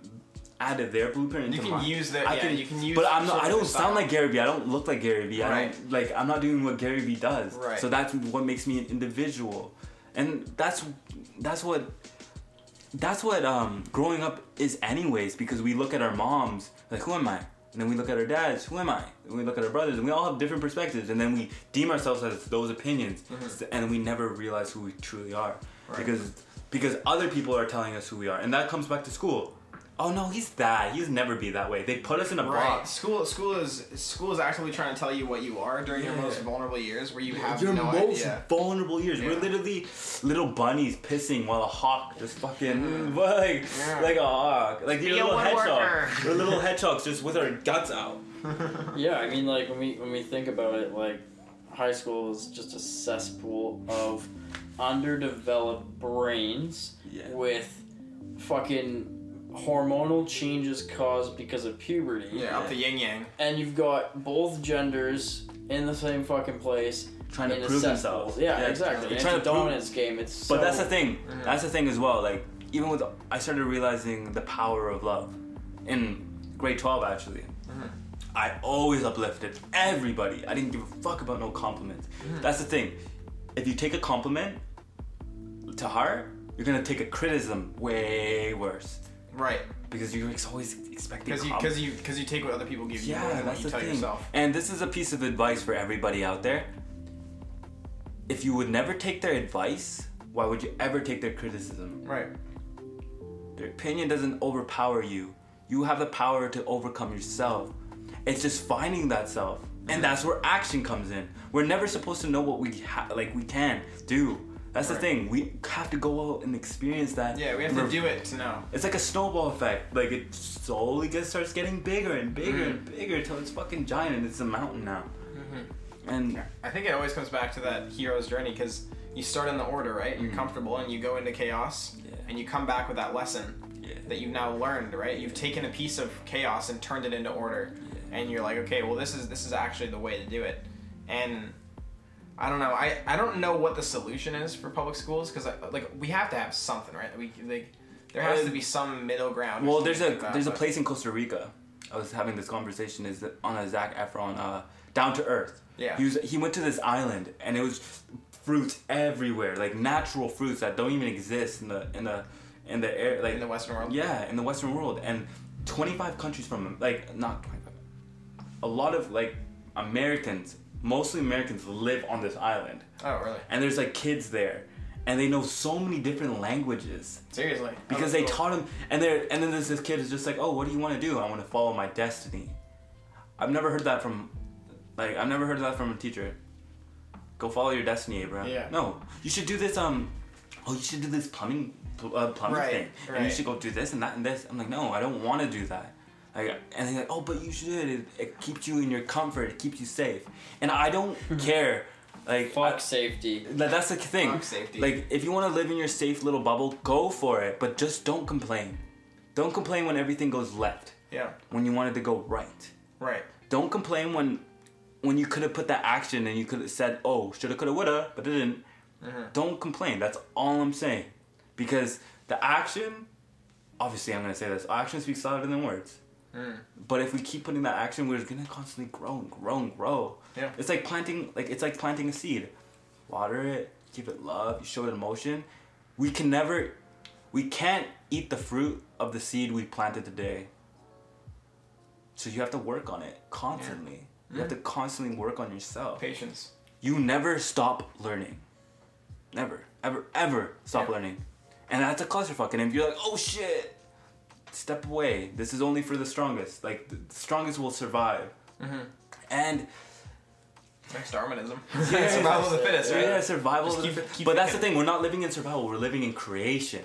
Speaker 1: add to their blueprint.
Speaker 2: You can
Speaker 1: mine.
Speaker 2: use their-
Speaker 1: I
Speaker 2: yeah, you can use
Speaker 1: But I'm not. I don't sound like Gary Vee. I don't look like Gary Vee. I don't like. I'm not doing what Gary Vee does.
Speaker 2: Right.
Speaker 1: So that's what makes me an individual, and that's that's what that's what um growing up is anyways because we look at our moms like who am I And then we look at our dads, who am I? And we look at our brothers, and we all have different perspectives. And then we deem ourselves as those opinions, mm-hmm. and we never realize who we truly are,
Speaker 2: Right.
Speaker 1: because because other people are telling us who we are, and that comes back to school. Oh no, he's that. He's never be that way. They put us in a
Speaker 2: Right.
Speaker 1: box.
Speaker 2: School school is school is actively trying to tell you what you are during your most vulnerable years where you have
Speaker 1: Your
Speaker 2: no
Speaker 1: most
Speaker 2: idea.
Speaker 1: vulnerable years. We're literally little bunnies pissing while a hawk just fucking mm. like
Speaker 2: Yeah.
Speaker 1: like a hawk, like
Speaker 2: Be
Speaker 1: you're
Speaker 2: a
Speaker 1: little hedgehog. We're little hedgehogs just with our guts out.
Speaker 3: Yeah, I mean, like when we when we think about it, like high school is just a cesspool of underdeveloped brains
Speaker 1: Yeah.
Speaker 3: with fucking hormonal changes caused because of puberty.
Speaker 2: Yeah, up the yin yang.
Speaker 3: And you've got both genders in the same fucking place.
Speaker 1: Trying to prove themselves.
Speaker 3: Yeah,
Speaker 1: Yeah,
Speaker 3: exactly.
Speaker 1: they're
Speaker 3: And
Speaker 1: trying
Speaker 3: it's
Speaker 1: to
Speaker 3: a
Speaker 1: prove-
Speaker 3: dominance game. It's
Speaker 1: But that's the thing.
Speaker 2: Mhm.
Speaker 1: That's the thing as well. Like even with I started realizing the power of love in grade twelve actually.
Speaker 2: Mhm.
Speaker 1: I always uplifted everybody. I didn't give a fuck about no compliments. That's the thing. If you take a compliment to heart, you're gonna take a criticism way worse
Speaker 2: Right.
Speaker 1: because you're always expecting.
Speaker 2: Because you because you because you take what other people give you more
Speaker 1: yeah,
Speaker 2: than
Speaker 1: that's
Speaker 2: you
Speaker 1: the
Speaker 2: tell
Speaker 1: thing.
Speaker 2: yourself.
Speaker 1: And this is a piece of advice for everybody out there. If you would never take their advice, why would you ever take their criticism?
Speaker 2: Right.
Speaker 1: Their opinion doesn't overpower you. You have the power to overcome yourself. It's just finding that self, and mm-hmm. that's where action comes in. We're never supposed to know what we ha- like we can do. That's the thing. We have to go out and experience that.
Speaker 2: Yeah, we have to do it to know.
Speaker 1: It's like a snowball effect. Like it slowly gets starts getting bigger and bigger
Speaker 2: Mm-hmm.
Speaker 1: and bigger until it's fucking giant and it's a mountain now. And
Speaker 2: I think it always comes back to that hero's journey because you start in the order, right? You're comfortable and you go into chaos,
Speaker 1: Yeah.
Speaker 2: and you come back with that lesson
Speaker 1: yeah,
Speaker 2: that you've now learned, right? You've taken a piece of chaos and turned it into order,
Speaker 1: Yeah.
Speaker 2: and you're like, okay, well, this is this is actually the way to do it. And I don't know, I I don't know what the solution is for public schools because like we have to have something, right? We like there has
Speaker 1: Uh,
Speaker 2: to be some middle ground.
Speaker 1: well, there's a
Speaker 2: like that,
Speaker 1: there's a place in Costa Rica. I was having this conversation is on a Zac Efron uh, Down to Earth.
Speaker 2: Yeah.
Speaker 1: He was he went to this island and it was fruits everywhere, like natural fruits that don't even exist in the in the in the air like
Speaker 2: in the Western world.
Speaker 1: Yeah, in the Western world, and 25 countries from like not 25, a lot of like Americans, mostly Americans, live on this island,
Speaker 2: Oh, really?
Speaker 1: and there's like kids there, and they know so many different languages
Speaker 2: Seriously?
Speaker 1: Because they
Speaker 2: cool.
Speaker 1: taught them, and they're and then there's this kid is just like, oh, what do you want to do? I want to follow my destiny. I've never heard that from, like, I've never heard that from a teacher. Go follow your destiny, Abraham.
Speaker 2: Yeah.
Speaker 1: No, you should do this. Um, oh, you should do this plumbing, pl- uh, plumbing
Speaker 2: Right,
Speaker 1: thing, and you should go do this and that and this. I'm like, no, I don't want to do that. Like, and they're like, oh, but you should. It, it keeps you in your comfort. It keeps you safe. And I don't care. Like,
Speaker 3: Fuck
Speaker 1: I-
Speaker 3: safety.
Speaker 1: like, that's the thing.
Speaker 2: Fuck safety.
Speaker 1: Like, if you want to live in your safe little bubble, go for it. But just don't complain. Don't complain when everything goes left.
Speaker 2: Yeah.
Speaker 1: When you wanted to go right.
Speaker 2: Right.
Speaker 1: Don't complain when when you could have put that action and you could have said, "Oh, shoulda, coulda, woulda," but it didn't.
Speaker 2: Mhm.
Speaker 1: Don't complain. That's all I'm saying. Because the action, obviously, I'm gonna say this: action speaks louder than words.
Speaker 2: Mm.
Speaker 1: But if we keep putting that action, we're gonna constantly grow and grow and grow.
Speaker 2: Yeah.
Speaker 1: It's like planting, like it's like planting a seed. Water it, give it love, you show it emotion. We can never, we can't eat the fruit of the seed we planted today. So you have to work on it constantly. You have to constantly work on yourself.
Speaker 2: Patience.
Speaker 1: You never stop learning. Never, ever, ever stop
Speaker 2: Yeah.
Speaker 1: learning. And that's a clusterfuck. And if you're like, oh shit, step away. This is only for the strongest. Like the the strongest will survive.
Speaker 2: Mm-hmm.
Speaker 1: And
Speaker 2: Next Darwinism.
Speaker 1: Yeah,
Speaker 2: Survival of the fittest, right?
Speaker 1: yeah, survival.
Speaker 2: Just
Speaker 1: of the-
Speaker 2: keep it- keep
Speaker 1: but that's the thing. We're not living in survival. We're living in creation.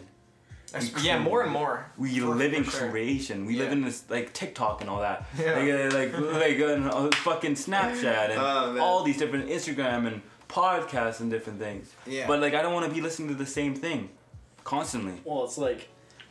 Speaker 2: That's-
Speaker 1: We
Speaker 2: yeah, more and more.
Speaker 1: We
Speaker 2: For-
Speaker 1: live in
Speaker 2: sure.
Speaker 1: creation. We live in this like TikTok and all that.
Speaker 2: Yeah.
Speaker 1: Like uh, like like uh, fucking Snapchat and
Speaker 2: Oh,
Speaker 1: all these different Instagram and podcasts and different things.
Speaker 2: Yeah.
Speaker 1: But like I don't want to be listening to the same thing constantly.
Speaker 3: Well, it's like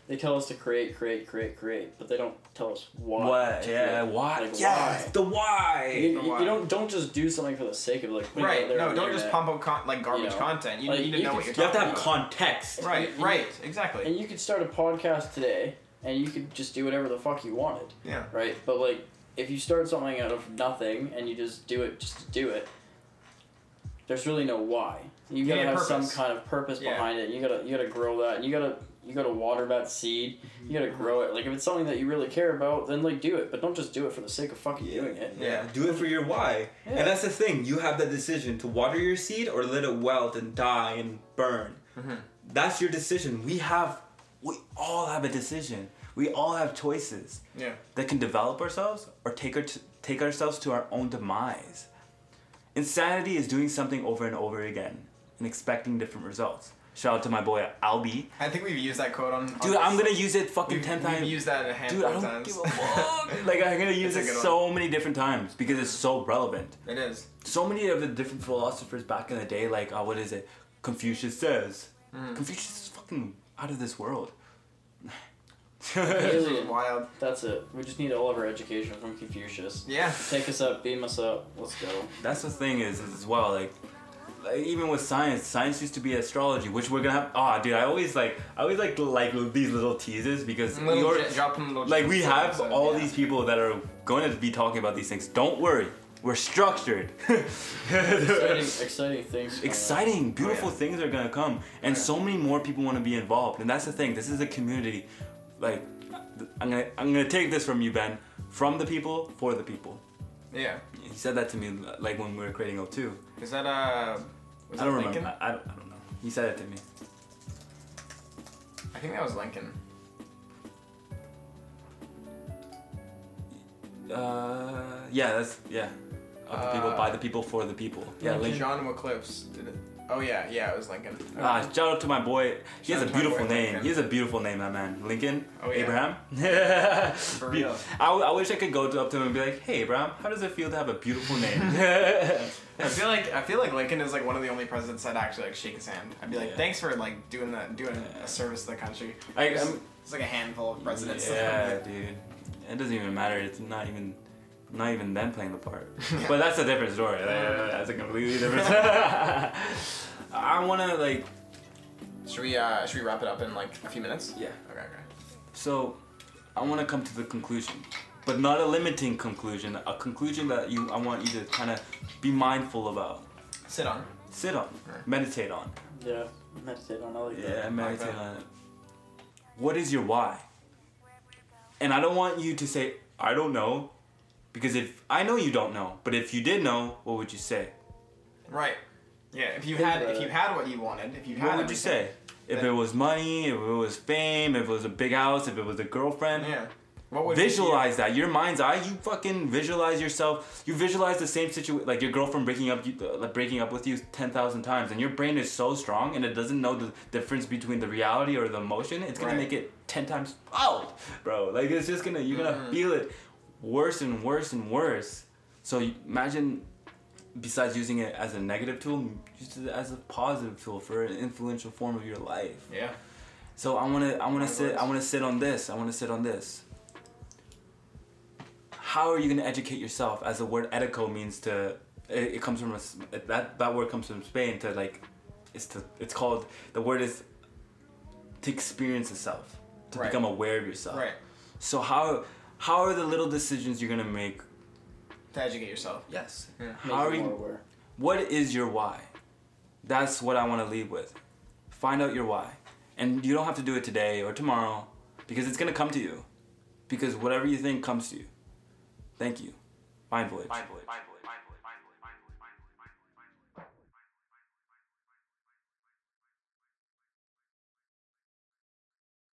Speaker 3: they tell us to create, create, create, create, but they don't tell us why.
Speaker 1: What? Yeah.
Speaker 3: create.
Speaker 1: Why?
Speaker 3: Like,
Speaker 1: yes.
Speaker 3: why?
Speaker 1: The why.
Speaker 3: You, you-
Speaker 2: why.
Speaker 3: you don't don't just do something for the sake of like putting it out
Speaker 2: Right.
Speaker 3: there
Speaker 2: No, don't just pump out con- like garbage
Speaker 3: know,
Speaker 2: content. You
Speaker 3: like,
Speaker 2: need to
Speaker 3: you
Speaker 2: know
Speaker 3: could-
Speaker 2: what you're
Speaker 1: You have to have
Speaker 2: about.
Speaker 1: context.
Speaker 2: Right.
Speaker 3: You-
Speaker 2: Right. Exactly.
Speaker 3: And you could start a podcast today, and you could just do whatever the fuck you wanted,
Speaker 2: yeah.
Speaker 3: right? But like, if you start something out of nothing and you just do it just to do it, there's really no why. You
Speaker 2: You
Speaker 3: gotta
Speaker 2: need a
Speaker 3: have some kind of purpose
Speaker 2: Yeah.
Speaker 3: behind it. You gotta you gotta grow that, and you gotta you gotta water that seed. You gotta grow it. Like if it's something that you really care about, then like do it. But don't just do it for the sake of fucking doing it.
Speaker 2: Yeah.
Speaker 4: Do it for your why.
Speaker 3: Yeah.
Speaker 4: And that's the thing. You have that decision to water your seed or let it wilt and die and burn.
Speaker 2: Mhm.
Speaker 4: That's your decision.
Speaker 1: We have, we all have a decision. We all have choices
Speaker 2: Yeah.
Speaker 1: that can develop ourselves or take our t- take ourselves to our own demise. Insanity is doing something over and over again and expecting different results. Shout out to my boy Albie.
Speaker 2: I think we've used that quote on. on
Speaker 1: Dude,
Speaker 2: this.
Speaker 1: I'm gonna use it fucking
Speaker 2: We've,
Speaker 1: ten
Speaker 2: we've
Speaker 1: times.
Speaker 2: used that a
Speaker 1: Dude,
Speaker 2: handful
Speaker 1: I
Speaker 2: of
Speaker 1: don't
Speaker 2: times.
Speaker 1: give a fuck. like I'm gonna use it
Speaker 2: It's a good
Speaker 1: so many different times because it's so relevant.
Speaker 2: it is.
Speaker 1: So many of the different philosophers back in the day, like uh, what is it? Confucius says.
Speaker 2: Mm-hmm.
Speaker 1: Confucius is fucking out of this world.
Speaker 3: Really?
Speaker 2: Wild.
Speaker 3: That's it. We just need all of our education from Confucius.
Speaker 2: Yeah.
Speaker 3: Take us up, beam us up. Let's go.
Speaker 1: That's the thing is, is as well like, like even with science, science used to be astrology, which we're gonna have. Oh, dude, I always like, I always like like these little teases because
Speaker 2: Little
Speaker 1: you're-
Speaker 2: j- drop them little
Speaker 1: like we have
Speaker 2: episode,
Speaker 1: all
Speaker 2: yeah.
Speaker 1: these people that are going to be talking about these things. Don't worry, we're structured.
Speaker 3: Exciting, exciting things. coming up.
Speaker 1: Exciting, oh, beautiful
Speaker 2: Oh, yeah.
Speaker 1: things are gonna come, and
Speaker 2: Yeah.
Speaker 1: so many more people want to be involved. And that's the thing. This is a community. Like, I'm gonna I'm gonna take this from you, Ben. From the people, for the people.
Speaker 2: Yeah.
Speaker 1: He said that to me like when we were creating O2.
Speaker 2: Is that uh?
Speaker 1: I don't remember. I, I, don't, I don't know. He said it to me.
Speaker 2: I think that was Lincoln.
Speaker 1: Uh, yeah, that's yeah. Of the people,
Speaker 2: Uh,
Speaker 1: by the people, for the people. Yeah, Lincoln.
Speaker 2: John Eclipse did it. Oh yeah, yeah, it was Lincoln.
Speaker 1: Ah, shout out to my boy. He has a
Speaker 2: to
Speaker 1: beautiful name.
Speaker 2: Lincoln.
Speaker 1: He has a beautiful name, that man. Lincoln.
Speaker 2: Oh, yeah.
Speaker 1: Abraham.
Speaker 2: For real.
Speaker 1: I, I wish I could go up to him and be like, "Hey, Abraham, how does it feel to have a beautiful name?"
Speaker 2: I feel like I feel like Lincoln is like one of the only presidents that actually like shake his hand. I'd be like,
Speaker 1: Yeah.
Speaker 2: thanks for like doing that, doing
Speaker 1: Yeah.
Speaker 2: a service to the country.
Speaker 1: I, I'm,
Speaker 2: there's like a handful of presidents.
Speaker 1: yeah, dude. It doesn't even matter. It's not even, not even them playing the part. But that's a different story. That's a completely different. I wanna like,
Speaker 2: Should we uh should we wrap it up in like a few minutes?
Speaker 1: yeah.
Speaker 2: Okay, okay.
Speaker 1: So, I want to come to the conclusion, but not a limiting conclusion. A conclusion that you, I want you to kind of be mindful about,
Speaker 2: Sit on.
Speaker 1: sit on,
Speaker 2: Right.
Speaker 1: meditate on.
Speaker 3: Yeah, meditate on. I like
Speaker 1: Yeah,
Speaker 3: that.
Speaker 1: meditate
Speaker 2: that.
Speaker 1: on it. What is your why? And I don't want you to say I don't know, because if I know you don't know, but if you did know, what would you say?
Speaker 2: Right. Yeah. If you
Speaker 3: Think
Speaker 2: had if
Speaker 3: it.
Speaker 2: you had what you wanted, if you had
Speaker 1: What would you say? If it was money, if it was fame, if it was a big house, if it was a girlfriend,
Speaker 2: Yeah. What would make you-
Speaker 1: visualize that your mind's eye you fucking visualize yourself you visualize the same situation like your girlfriend breaking up you, uh, like breaking up with you 10,000 times and your brain is so strong and it doesn't know the difference between the reality or the emotion it's gonna
Speaker 2: Right.
Speaker 1: make it 10 times oh bro like it's just gonna you're gonna
Speaker 2: Mhm.
Speaker 1: feel it worse and worse and worse so imagine besides using it as a negative tool use it as a positive tool for an influential form of your life
Speaker 2: Yeah.
Speaker 1: so I wanna I wanna sit. I wanna sit on this. I wanna sit on this. How are you gonna educate yourself? As the word educo means to, it, it comes from a, that that word comes from Spain to like, it's to it's called the word is to experience yourself, to
Speaker 2: Right.
Speaker 1: become aware of yourself.
Speaker 2: Right.
Speaker 1: So how how are the little decisions you're gonna make?
Speaker 2: To educate yourself.
Speaker 1: Yes.
Speaker 2: Yeah.
Speaker 3: Make
Speaker 1: How are
Speaker 3: you
Speaker 1: you?
Speaker 3: aware.
Speaker 1: What is your why? That's what I want to leave with. Find out your why. And you don't have to do it today or tomorrow because it's going to come to you. Because whatever you think comes to you. Thank you. Mind Voyage.
Speaker 2: Mind blowing. Mind blowing. Mind blowing.